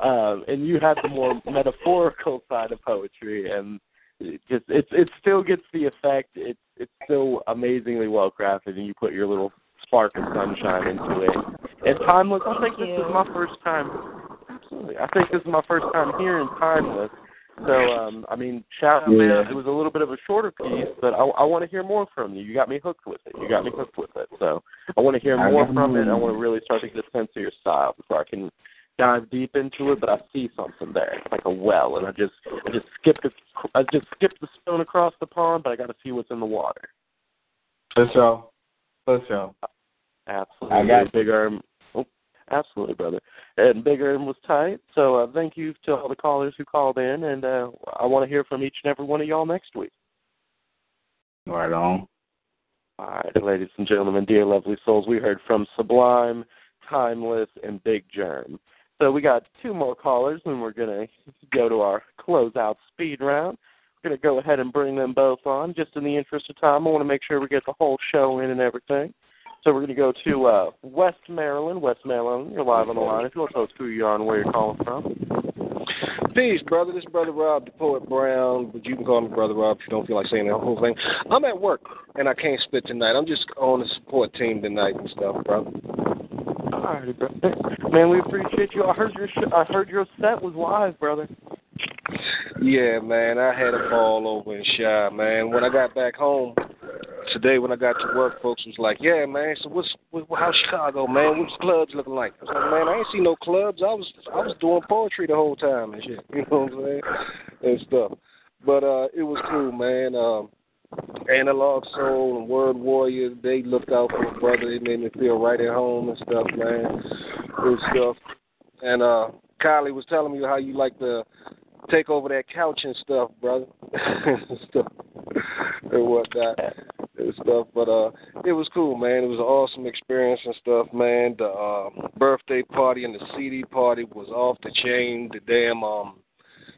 um, and you have the more metaphorical side of poetry, and it just it's it still gets the effect. It's it's still amazingly well crafted, and you put your little spark of sunshine into it. And timeless, I think this is my first time. Absolutely, I think this is my first time hearing timeless. So, um, I mean, shout out, Yeah. man. It was a little bit of a shorter piece, but I, I want to hear more from you. You got me hooked with it. You got me hooked with it. So, I want to hear more from it. I want to really start to get a sense of your style before I can dive deep into it. But I see something there. It's like a well, and I just, I just skipped it. I just skipped the stone across the pond, but I got to see what's in the water. For sure. For sure. Absolutely. I got Big Germ. Absolutely, brother. And Big Germ was tight. So uh, thank you to all the callers who called in, and uh, I want to hear from each and every one of y'all next week. Right on. All right, ladies and gentlemen, dear lovely souls, we heard from Sublime, Timeless, and Big Germ. So we got two more callers, and we're going to go to our closeout speed round. We're going to go ahead and bring them both on. Just in the interest of time, I want to make sure we get the whole show in and everything. So we're going to go to uh, West Maryland. West Maryland, you're live on the line. If you want to tell us who you are and where you're calling from. Peace, brother. This is Brother Rob, the Poet Brown, but you can call me Brother Rob if you don't feel like saying the whole thing. I'm at work, and I can't spit tonight. I'm just on the support team tonight and stuff, brother. All right, brother. Man, we appreciate you. I heard your sh- I heard your set was live, brother. Yeah, man, I had a ball over in Shy, man. When I got back home today, when I got to work, folks was like, "Yeah, man. So what's what, how's Chicago, man? What's clubs looking like?" I was like, "Man, I ain't see no clubs. I was I was doing poetry the whole time and shit. You know what I'm saying? And stuff. But uh, it was cool, man. Um, Analog Soul and Word Warrior, they looked out for a brother. They made me feel right at home and stuff, man. Good stuff. And uh Kylie was telling me how you like to take over that couch and stuff, brother. and stuff and whatnot and stuff. But uh it was cool, man. It was an awesome experience and stuff, man. The uh birthday party and the CD party was off the chain. The damn um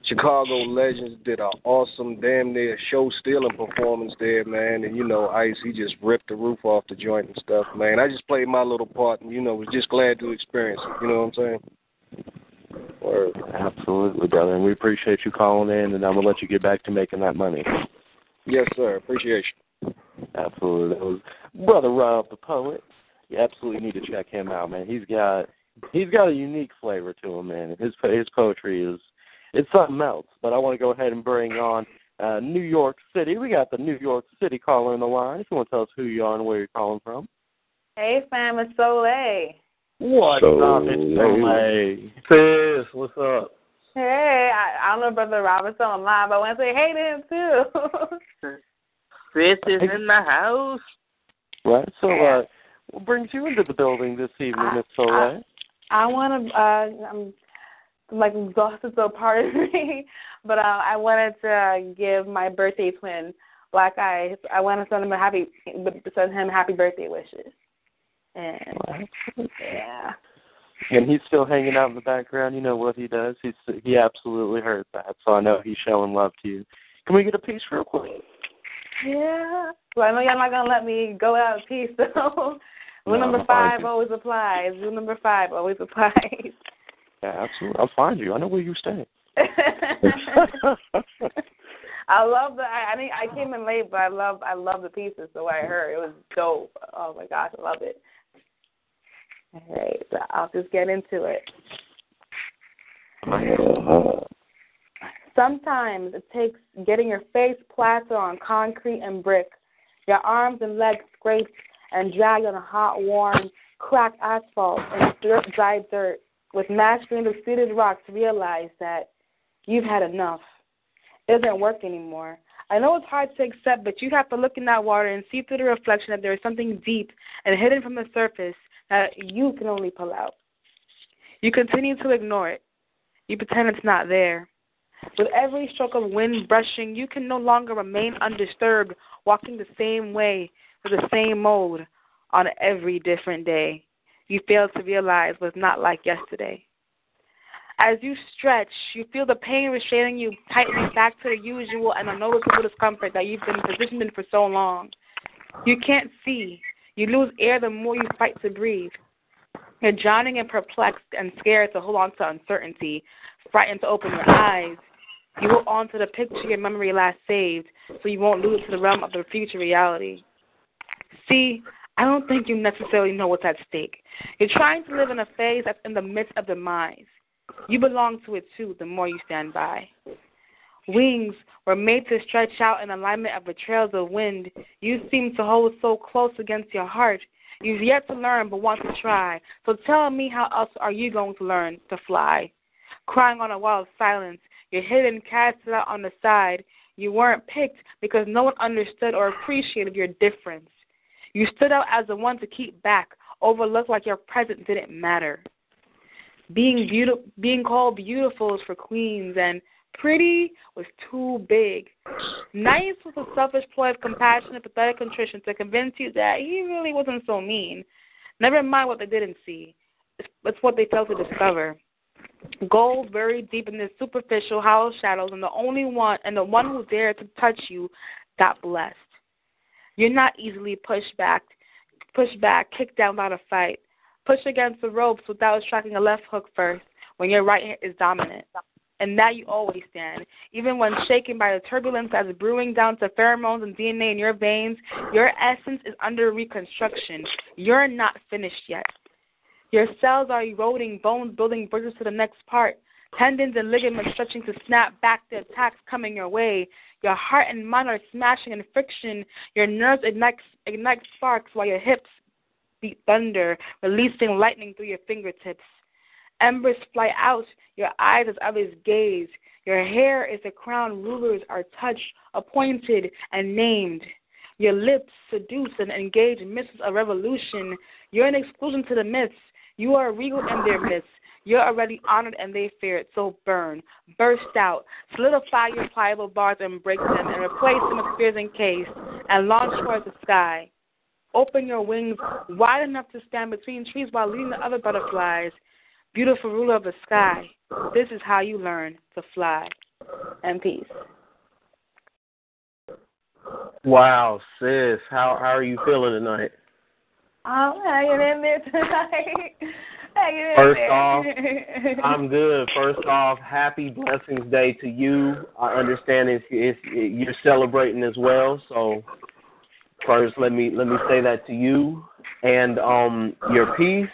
Chicago Legends did an awesome, damn near show stealing performance there, man. And you know, Ice, he just ripped the roof off the joint and stuff, man. I just played my little part, and you know, was just glad to experience it. You know what I'm saying? Word. Absolutely, brother. And we appreciate you calling in, and I'm gonna let you get back to making that money. Yes, sir. Appreciate you. Absolutely. That was brother Rob the poet. You absolutely need to check him out, man. He's got he's got a unique flavor to him, man. His his poetry is it's something else. But I want to go ahead and bring on uh, New York City. We got the New York City caller on the line. If you want to tell us who you are and where you're calling from. Hey, fam, it's Soleil. What's up? It's Soleil. Sis, what's up? Hey, I, I don't know if Brother Robert's on live, but I want to say hey to him, too. Sis is in the house. Right. So, uh, what brings you into the building this evening, Miss Soleil? I want to, uh, I'm like exhausted, so pardon me, but uh, I wanted to give my birthday twin, Black Ice, I want to send him a happy, send him happy birthday wishes. And, yeah. And he's still hanging out in the background. You know what he does. He's he absolutely heard that. So I know he's showing love to you. Can we get a piece real quick? Yeah. Well, I know y'all not gonna let me go out of peace, so rule No, number five always applies. Rule number five always applies. Yeah, absolutely. I'll find you. I know where you stay. I love the. I I, think I came in late, but I love. I love the pieces. The way I heard it was dope. Oh my gosh, I love it. All right, so I'll just get into it. Sometimes it takes getting your face plastered on concrete and brick, your arms and legs scraped and dragged on a hot, warm, cracked asphalt and dry dirt with mastering of seeded rocks to realize that you've had enough. It doesn't work anymore. I know it's hard to accept, but you have to look in that water and see through the reflection that there is something deep and hidden from the surface that you can only pull out. You continue to ignore it. You pretend it's not there. With every stroke of wind brushing, you can no longer remain undisturbed, walking the same way with the same mode on every different day. You fail to realize what's not like yesterday. As you stretch, you feel the pain restraining you tightly back to the usual and unnoticeable discomfort that you've been positioned in for so long. You can't see. You lose air the more you fight to breathe. You're drowning and perplexed and scared to hold on to uncertainty, frightened to open your eyes. You on to the picture your memory last saved, so you won't lose to the realm of the future reality. See, I don't think you necessarily know what's at stake. You're trying to live in a phase that's in the midst of demise. You belong to it too, the more you stand by. Wings were made to stretch out in alignment of the trails of wind. You seem to hold so close against your heart. You've yet to learn but want to try. So tell me how else are you going to learn to fly? Crying on a wall of silence, you're hidden, cast out on the side. You weren't picked because no one understood or appreciated your difference. You stood out as the one to keep back, overlooked like your presence didn't matter. Being beautiful, being called beautiful is for queens, and pretty was too big. Nice was a selfish ploy of compassion and pathetic contrition to convince you that he really wasn't so mean. Never mind what they didn't see; it's, it's what they failed to discover. Gold buried deep in the superficial, hollow shadows, and the only one and the one who dared to touch you got blessed. You're not easily pushed back, pushed back, kicked down without a fight. Push against the ropes without striking a left hook first when your right hand is dominant. And that you always stand. Even when shaken by the turbulence that's brewing down to pheromones and DNA in your veins, your essence is under reconstruction. You're not finished yet. Your cells are eroding, bones building bridges to the next part, tendons and ligaments stretching to snap back the attacks coming your way. Your heart and mind are smashing in friction. Your nerves ignite, ignite sparks while your hips beat thunder, releasing lightning through your fingertips. Embers fly out, your eyes as others gaze. Your hair is the crown rulers are touched, appointed, and named. Your lips seduce and engage missiles of revolution. You're an exclusion to the myths. You are regal in their midst. You're already honored and they fear it, so burn, burst out, solidify your pliable bars and break them, and replace them with spears and case, and launch towards the sky. Open your wings wide enough to stand between trees while leading the other butterflies. Beautiful ruler of the sky, this is how you learn to fly. And peace. Wow, sis, how how are you feeling tonight? I'm hanging in there tonight. hanging in First there. off, I'm good. First off, happy Blessings Day to you. I understand it's, it's you're celebrating as well. So first, let me let me say that to you and um your piece.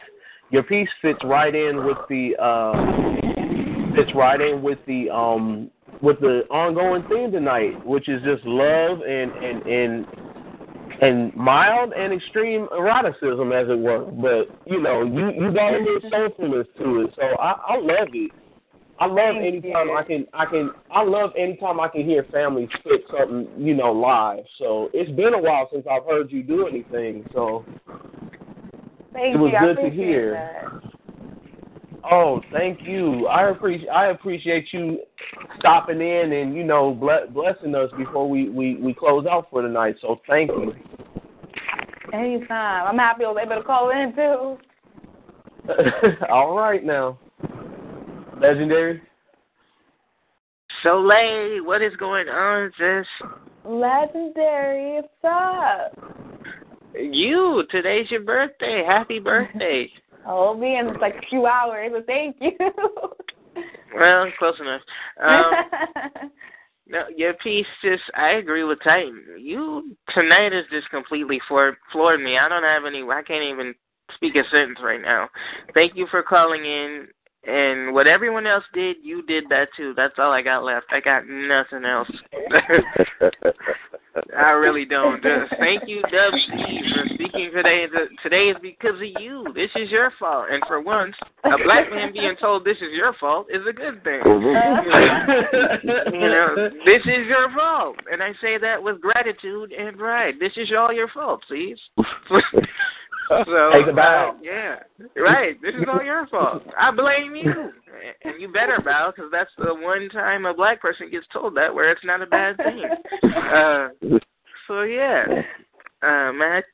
Your piece fits right in with the uh, fits right in with the um with the ongoing theme tonight, which is just love and and and and mild and extreme eroticism, as it were. But you know, you you got a little soulfulness to it, so I, I love it. I love anytime I can I can I love anytime I can hear families spit something you know live. So it's been a while since I've heard you do anything. So Thank it was you. Good to hear. That. Oh, thank you. I appreciate I appreciate you stopping in and you know ble- blessing us before we, we we close out for tonight. So thank you. Anytime. I'm happy I was able to call in too. All right now, legendary. Soleil, what is going on, sis? Legendary, what's up? You, today's your birthday. Happy birthday. I'll be in like a few hours, but thank you. well, close enough. Um, no, your piece just, I agree with Titan. You, tonight has just completely floored, floored me. I don't have any, I can't even speak a sentence right now. Thank you for calling in. And what everyone else did, you did that too. That's all I got left. I got nothing else. I really don't. Just thank you, Dub for speaking today. Today is because of you. This is your fault. And for once, a black man being told this is your fault is a good thing. Mm-hmm. you know, this is your fault. And I say that with gratitude and pride. This is all your fault, please. So, Take a bow. yeah, right. This is all your fault. I blame you, and you better bow because that's the one time a black person gets told that where it's not a bad thing. Uh, so yeah, uh, Matt.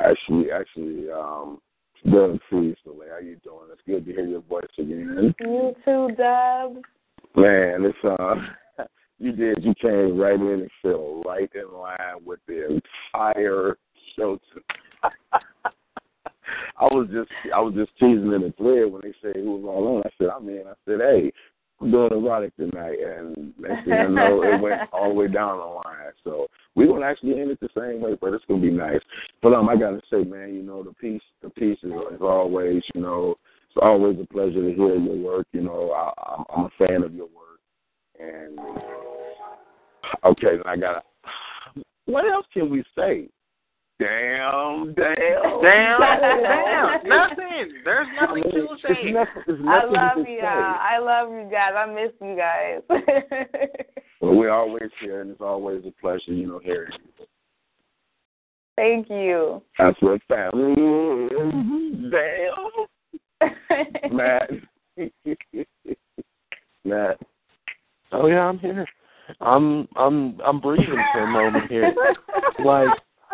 Actually, actually, um, Good to Soleil. How you doing? It's good to hear your voice again. You too, Dub. Man, it's uh you did you came right in and fell right in line with the entire show I was just I was just teasing in the thread when they said who was all on. I said, I'm in. I said, Hey, we're doing erotic tonight and next thing I know it went all the way down the line. So we're gonna actually end it the same way, but it's gonna be nice. But um I gotta say, man, you know, the piece the piece is, is always, you know, it's always a pleasure to hear your work. You know, I, I'm, I'm a fan of your work, and okay, then I got. What else can we say? Damn, damn, Damn, damn, nothing. There's nothing to say. It's nothing, it's I love you. say. I love you guys. I miss you guys. Well, we're always here, and it's always a pleasure, you know, hearing you. Thank you. That's what family is. Mm-hmm. Damn, Matt. Matt. Oh yeah, I'm here. I'm I'm I'm breathing for a moment here. Like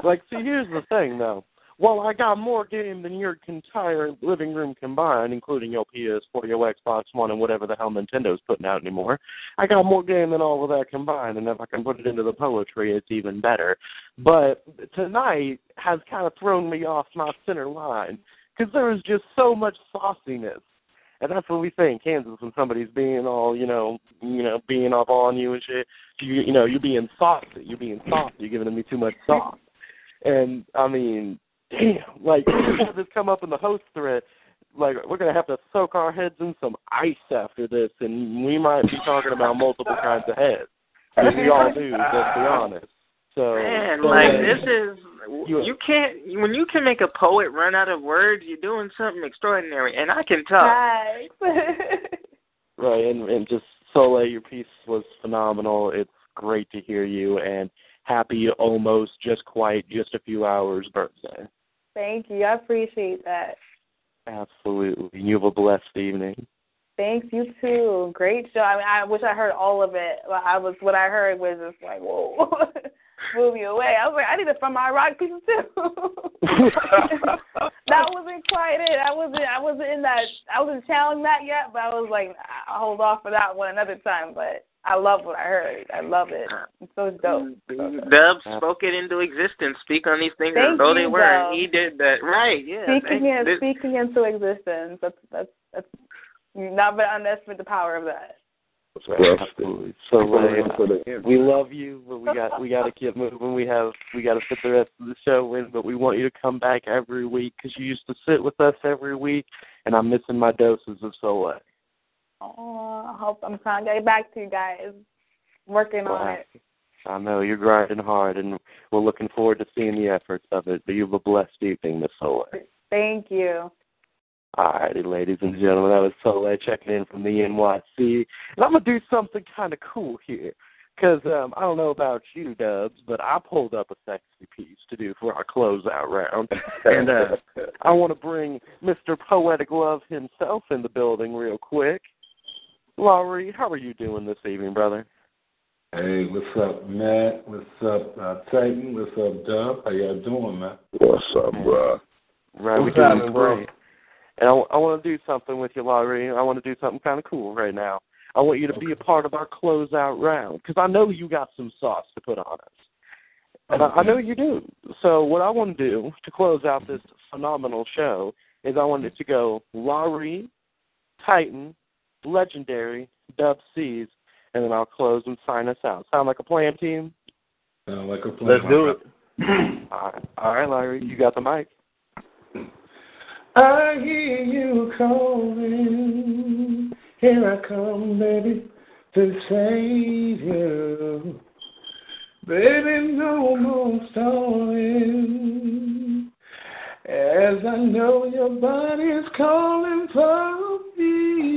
like see here's the thing though. Well, I got more game than your entire living room combined, including your PS4, your Xbox One, and whatever the hell Nintendo's putting out anymore. I got more game than all of that combined, and if I can put it into the poetry, it's even better. But tonight has kind of thrown me off my center line because there is just so much sauciness. And that's what we say in Kansas when somebody's being all, you know, you know, being up on you and shit. You, you know, you're being soft. You're being soft. You're giving me too much sauce. And I mean, damn, like this come up in the host thread. Like we're gonna have to soak our heads in some ice after this, and we might be talking about multiple kinds of heads. We all do, let's be honest. So, Man, so, like this is you can't when you can make a poet run out of words, you're doing something extraordinary, and I can tell. Hi. Right, and and just Soleil, your piece was phenomenal. It's great to hear you, and happy almost just quite just a few hours birthday. Thank you. I appreciate that. Absolutely, And you have a blessed evening. Thanks, you too. Great show. I mean, I wish I heard all of it. I was what I heard was just like, whoa, blew me away. I was like, I need it from my rock pieces too. that wasn't quite it. I wasn't. I wasn't in that. I wasn't channeling that yet. But I was like, I'll hold off for that one another time. But I love what I heard. I love it. It's so dope. Dub spoke it into existence. Speak on these things Thank as though they were. Dub. He did that. Right, yeah. Speaking Thank- in, this- speaking into existence. That's that's that's not but underestimate the power of that. Absolutely. So uh, for we love you, but we got we got to keep moving. We have we got to fit the rest of the show in, but we want you to come back every week because you used to sit with us every week, and I'm missing my doses of Soleil. Oh, I hope I'm trying to get back to you guys. Working on it. I know you're grinding hard, and we're looking forward to seeing the efforts of it. But you have a blessed evening, Miss Soleil. Thank you. Alrighty, ladies and gentlemen, that was Soleil checking in from the NYC. And I'm going to do something kind of cool here. Because um, I don't know about you, Dubs, but I pulled up a sexy piece to do for our closeout round. and uh, I want to bring Mr. Poetic Love himself in the building real quick. Laurie, how are you doing this evening, brother? Hey, what's up, Matt? What's up, uh, Titan? What's up, Dub? How y'all doing, man? What's up, bro? Right, What's we're doing bro? great. And I, I want to do something with you, Laurie. I want to do something kind of cool right now. I want you to be a part of our closeout round because I know you got some sauce to put on us. And I, I know you do. So what I want to do to close out this phenomenal show is I want it to go Laurie, Titan, Legendary, Dub C's, and then I'll close and sign us out. Sound like a plan, team? Sound like a plan. Let's do it. All right, all right, Larry, you got the mic. I hear you calling. Here I come, baby, to save you. Baby, no more stalling. As I know your body's calling for me.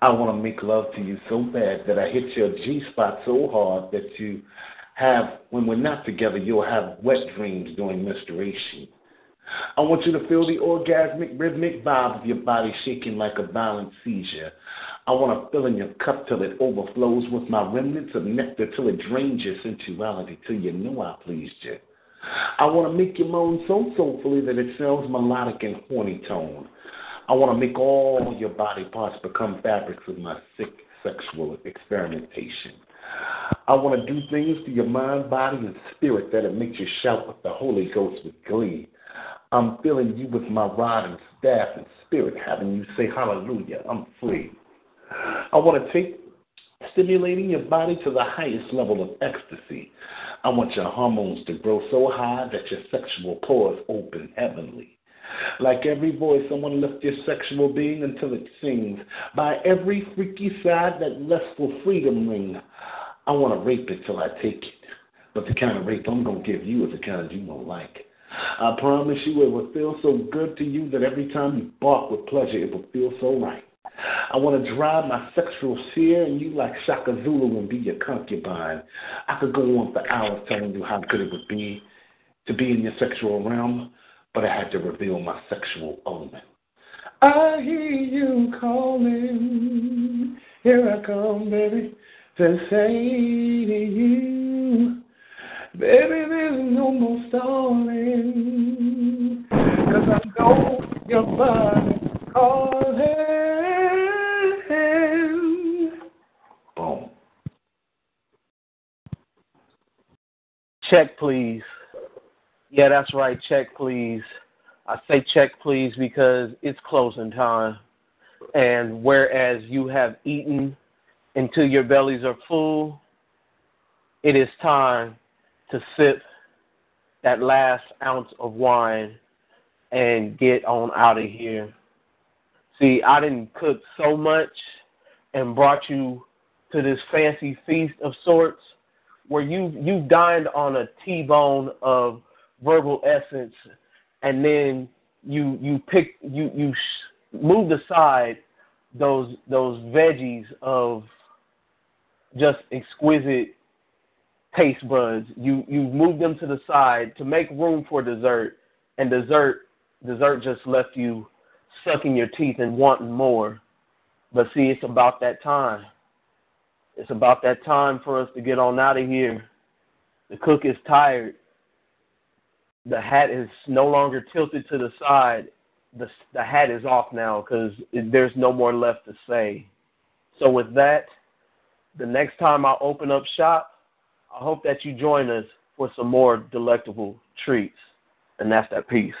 I want to make love to you so bad that I hit your G spot so hard that you have, when we're not together, you'll have wet dreams during menstruation. I want you to feel the orgasmic, rhythmic vibe of your body shaking like a violent seizure. I want to fill in your cup till it overflows with my remnants of nectar till it drains your sensuality till you know I pleased you. I want to make you moan so soulfully that it sounds melodic and horny tone. I want to make all your body parts become fabrics of my sick sexual experimentation. I want to do things to your mind, body, and spirit that it makes you shout with the Holy Ghost with glee. I'm filling you with my rod and staff and spirit, having you say hallelujah, I'm free. I want to take stimulating your body to the highest level of ecstasy. I want your hormones to grow so high that your sexual pores open heavenly. Like every voice, to lift your sexual being until it sings. By every freaky side that lustful freedom ring, I want to rape it till I take it. But the kind of rape I'm going to give you is the kind you won't like. I promise you it will feel so good to you that every time you bark with pleasure, it will feel so right. I want to drive my sexual sphere and you like Shaka Zulu and be your concubine. I could go on for hours telling you how good it would be to be in your sexual realm, but I had to reveal my sexual element. I hear you calling. Here I come, baby, to say to you, baby, there's no more stalling. Cause I know your body calling. Boom. Check, please. Yeah, that's right. Check, please. I say check, please, because it's closing time. And whereas you have eaten until your bellies are full, it is time to sip that last ounce of wine and get on out of here. See, I didn't cook so much and brought you to this fancy feast of sorts where you you dined on a T-bone of verbal essence, and then you you pick you you sh- moved aside those those veggies of just exquisite taste buds. You you moved them to the side to make room for dessert, and dessert dessert just left you sucking your teeth and wanting more. But see, it's about that time. It's about that time for us to get on out of here. The cook is tired. The hat is no longer tilted to the side. The the hat is off now because there's no more left to say. So with that, the next time I open up shop, I hope that you join us for some more delectable treats. And that's that piece.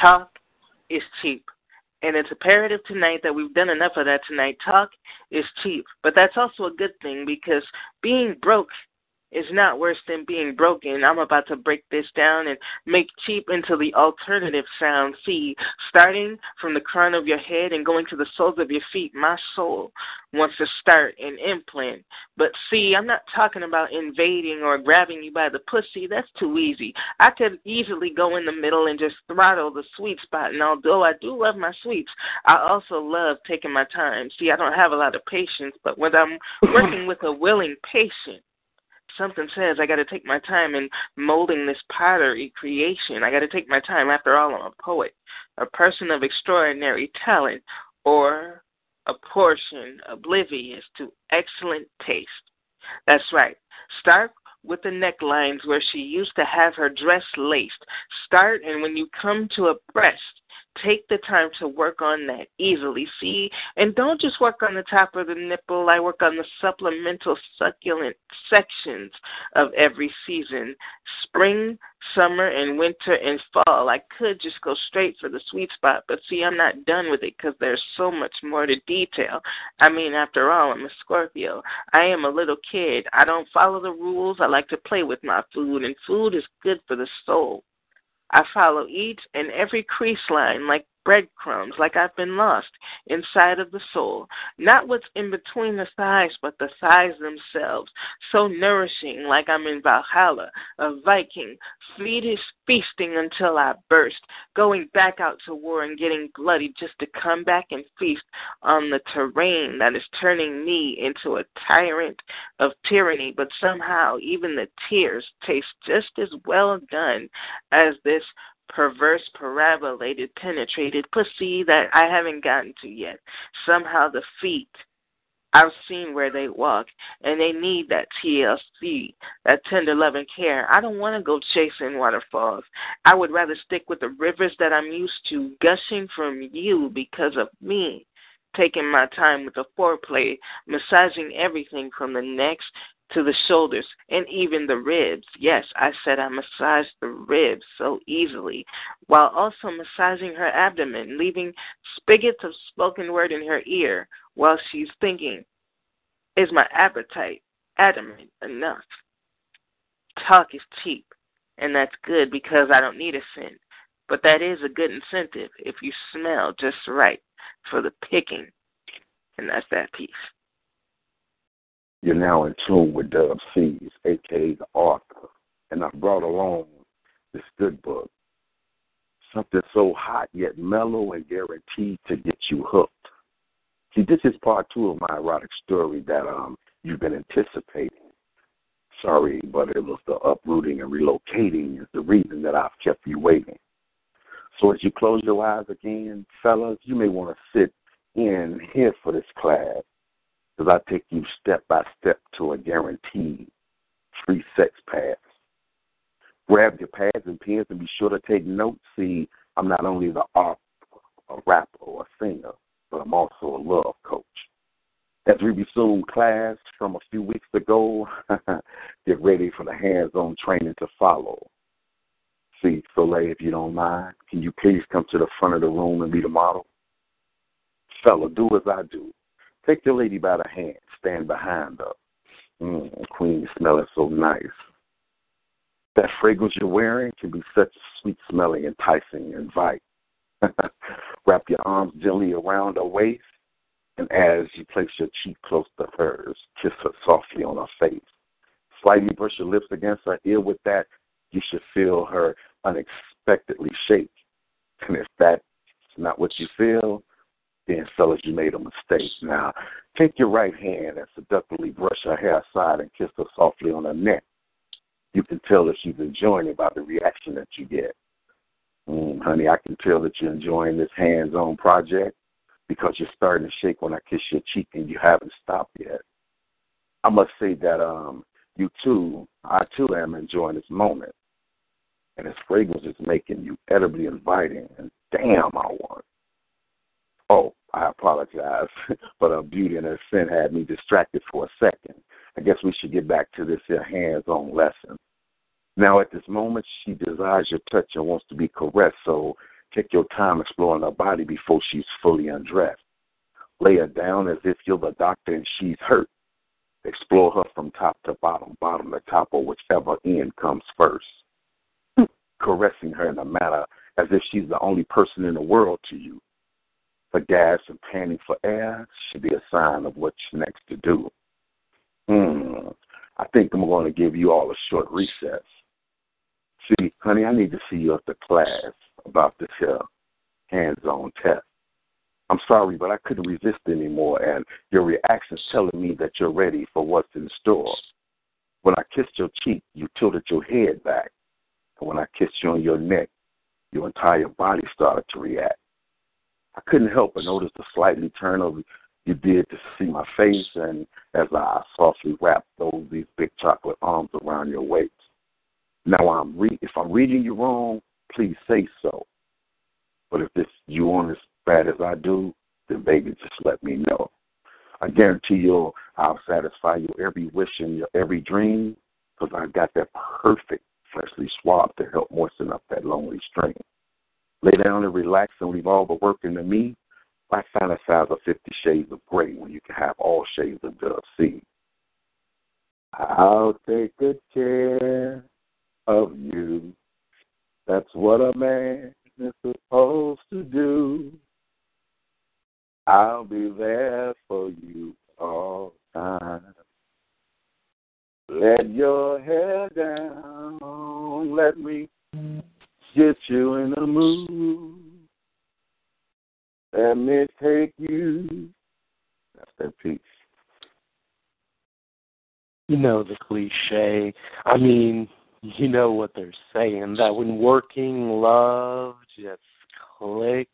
Talk is cheap. And it's imperative tonight that we've done enough of that tonight. Talk is cheap. But that's also a good thing because being broke is not worse than being broken. I'm about to break this down and make cheap into the alternative sound. See, starting from the crown of your head and going to the soles of your feet, my soul wants to start an implant. But see, I'm not talking about invading or grabbing you by the pussy. That's too easy. I could easily go in the middle and just throttle the sweet spot. And although I do love my sweets, I also love taking my time. See, I don't have a lot of patience, but when I'm working with a willing patient, something says I got to take my time in molding this pottery creation. I got to take my time. After all, I'm a poet, a person of extraordinary talent, or a portion oblivious to excellent taste. That's right. Start with the necklines where she used to have her dress laced. Start, and when you come to a breast, take the time to work on that easily. See, and don't just work on the top of the nipple. I work on the supplemental succulent sections of every season spring, summer, and winter and fall. I could just go straight for the sweet spot, but see, I'm not done with it because there's so much more to detail. I mean, after all, I'm a Scorpio. I am a little kid. I don't follow the rules. I like to play with my food, and food is good for the soul. I follow each and every crease line like breadcrumbs, like I've been lost inside of the soul. Not what's in between the thighs, but the thighs themselves. So nourishing, like I'm in Valhalla, a Viking, fetus feasting until I burst, going back out to war and getting bloody just to come back and feast on the terrain that is turning me into a tyrant of tyranny. But somehow, even the tears taste just as well done as this perverse, parabolated, penetrated pussy that I haven't gotten to yet. Somehow the feet I've seen where they walk, and they need that TLC, that tender loving care. I don't want to go chasing waterfalls. I would rather stick with the rivers that I'm used to, gushing from you because of me. Taking my time with the foreplay, massaging everything from the neck to the shoulders and even the ribs. Yes, I said I massaged the ribs so easily, while also massaging her abdomen, leaving spigots of spoken word in her ear while she's thinking, Is my appetite adamant enough? Talk is cheap, and that's good because I don't need a cent. But that is a good incentive if you smell just right for the picking. And that's that piece. You're now in tune with Dub C's, aka the author, and I brought along this good book. Something so hot yet mellow and guaranteed to get you hooked. See, this is part two of my erotic story that um you've been anticipating. Sorry, but it was the uprooting and relocating is the reason that I've kept you waiting. So as you close your eyes again, fellas, you may want to sit in here for this class because I take you step by step to a guaranteed free sex pass. Grab your pads and pens and be sure to take notes. See, I'm not only the art, a rapper or a singer, but I'm also a love coach. As we resume class from a few weeks ago, get ready for the hands-on training to follow. See, Soleil, if you don't mind, can you please come to the front of the room and be the model? Fella, do as I do. Take the lady by the hand. Stand behind her. Mm, queen, smelling so nice. That fragrance you're wearing can be such a sweet smelling, enticing, invite. Wrap your arms gently around her waist, and as you place your cheek close to hers, kiss her softly on her face. Slightly brush your lips against her ear with that. You should feel her unexpectedly shake. And if that's not what you feel, then fellas, you made a mistake. Now, take your right hand and seductively brush her hair aside and kiss her softly on her neck. You can tell that she's enjoying it by the reaction that you get. Mm, honey, I can tell that you're enjoying this hands-on project because you're starting to shake when I kiss your cheek and you haven't stopped yet. I must say that um, you too, I too am enjoying this moment. And this fragrance is making you edibly inviting. And damn, I want. Oh, I apologize, but her beauty and her sin had me distracted for a second. I guess we should get back to this here hands-on lesson. Now, at this moment, she desires your touch and wants to be caressed, so take your time exploring her body before she's fully undressed. Lay her down as if you're the doctor and she's hurt. Explore her from top to bottom, bottom to top, or whichever end comes first. Hmm. Caressing her in a manner as if she's the only person in the world to you for gas and panting for air should be a sign of what's next to do. Hmm. I think I'm going to give you all a short recess. See, honey, I need to see you after class about this here hands-on test. I'm sorry, but I couldn't resist anymore, and your reaction's telling me that you're ready for what's in store. When I kissed your cheek, you tilted your head back, and when I kissed you on your neck, your entire body started to react. I couldn't help but notice the slightly turn of you did to see my face, and as I softly wrapped those these big chocolate arms around your waist. Now, I'm re- if I'm reading you wrong, please say so. But if this you on as bad as I do, then baby, just let me know. I guarantee you, I'll satisfy your every wish and your every dream, because I got that perfect freshly swab to help moisten up that lonely stream. Lay down and relax and leave all the work into me. Why fantasize of Fifty Shades of Grey when you can have all shades of Dub I'll take good care of you. That's what a man is supposed to do. I'll be there for you all time. Let your hair down. Let me get you in the mood. Let me take you. That's that piece. You know the cliche. I mean, you know what they're saying that when working love just clicks.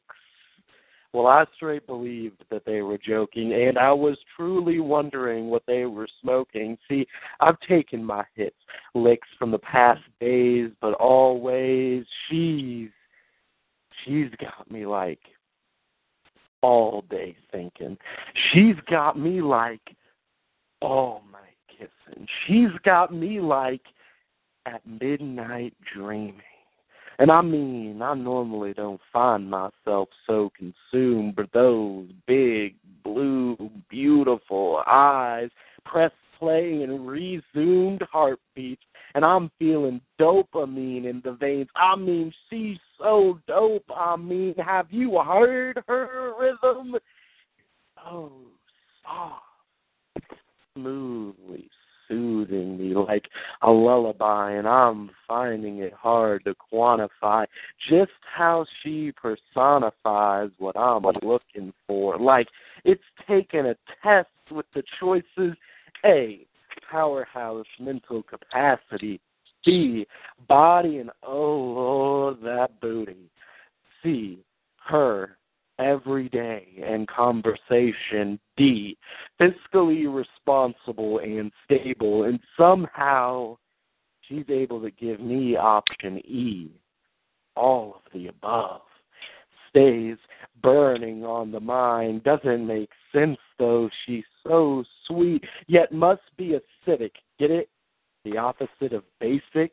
Well, I straight believed that they were joking, and I was truly wondering what they were smoking. See, I've taken my hits, licks from the past days, but always she's she's got me like all day thinking. She's got me like all night kissing. She's got me like at midnight dreaming. And I mean, I normally don't find myself so consumed, but those big, blue, beautiful eyes press play and resumed heartbeats, and I'm feeling dopamine in the veins. I mean, she's so dope. I mean, have you heard her rhythm? Oh, soft, smoothly me like a lullaby, and I'm finding it hard to quantify just how she personifies what I'm looking for. Like it's taken a test with the choices A, powerhouse mental capacity, B, body and oh Lord, that booty. C, her every day and conversation D, fiscally responsible and stable, and somehow she's able to give me option E, all of the above. Stays burning on the mind, doesn't make sense though, she's so sweet, yet must be acidic. Get it? The opposite of basic?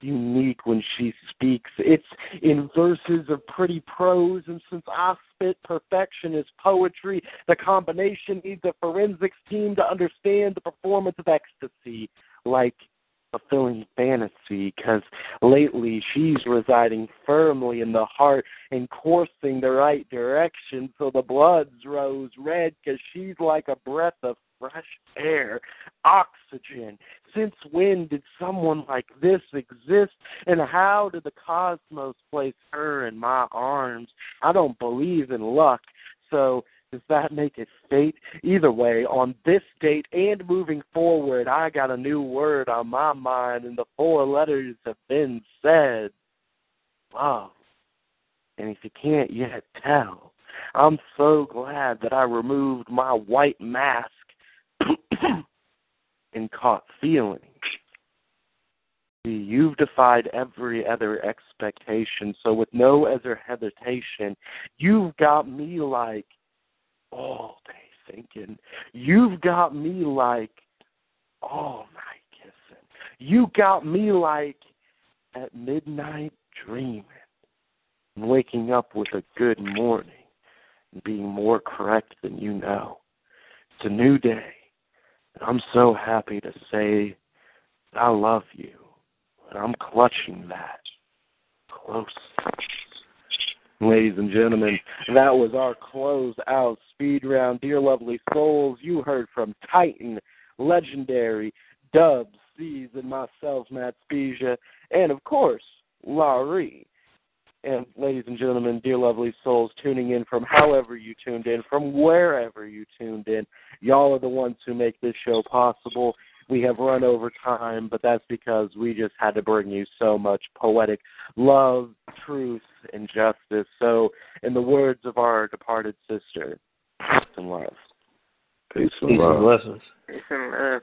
Unique when she speaks. It's in verses of pretty prose, and since I spit perfection is poetry, the combination needs a forensics team to understand the performance of ecstasy, like fulfilling fantasy because lately she's residing firmly in the heart and coursing the right direction so the bloods rose red because she's like a breath of fresh air, oxygen. Since when did someone like this exist? And how did the cosmos place her in my arms? I don't believe in luck, so does that make it fate? Either way, on this date and moving forward, I got a new word on my mind, and the four letters have been said love. And if you can't yet tell, I'm so glad that I removed my white mask and caught feeling. You've defied every other expectation, so with no other hesitation, you've got me like all day thinking. You've got me like all night kissing. You got me like at midnight dreaming waking up with a good morning and being more correct than you know. It's a new day. I'm so happy to say I love you, and I'm clutching that close. Ladies and gentlemen, that was our close out speed round. Dear lovely souls, you heard from Titan, Legendary, Dub C's, and myself, Matt Spezia, and of course, Laurie. And ladies and gentlemen, dear lovely souls tuning in from however you tuned in, from wherever you tuned in, y'all are the ones who make this show possible. We have run over time, but that's because we just had to bring you so much poetic love, truth, and justice. So, in the words of our departed sister, peace and love. Peace and Peace love. And blessings. Peace and love.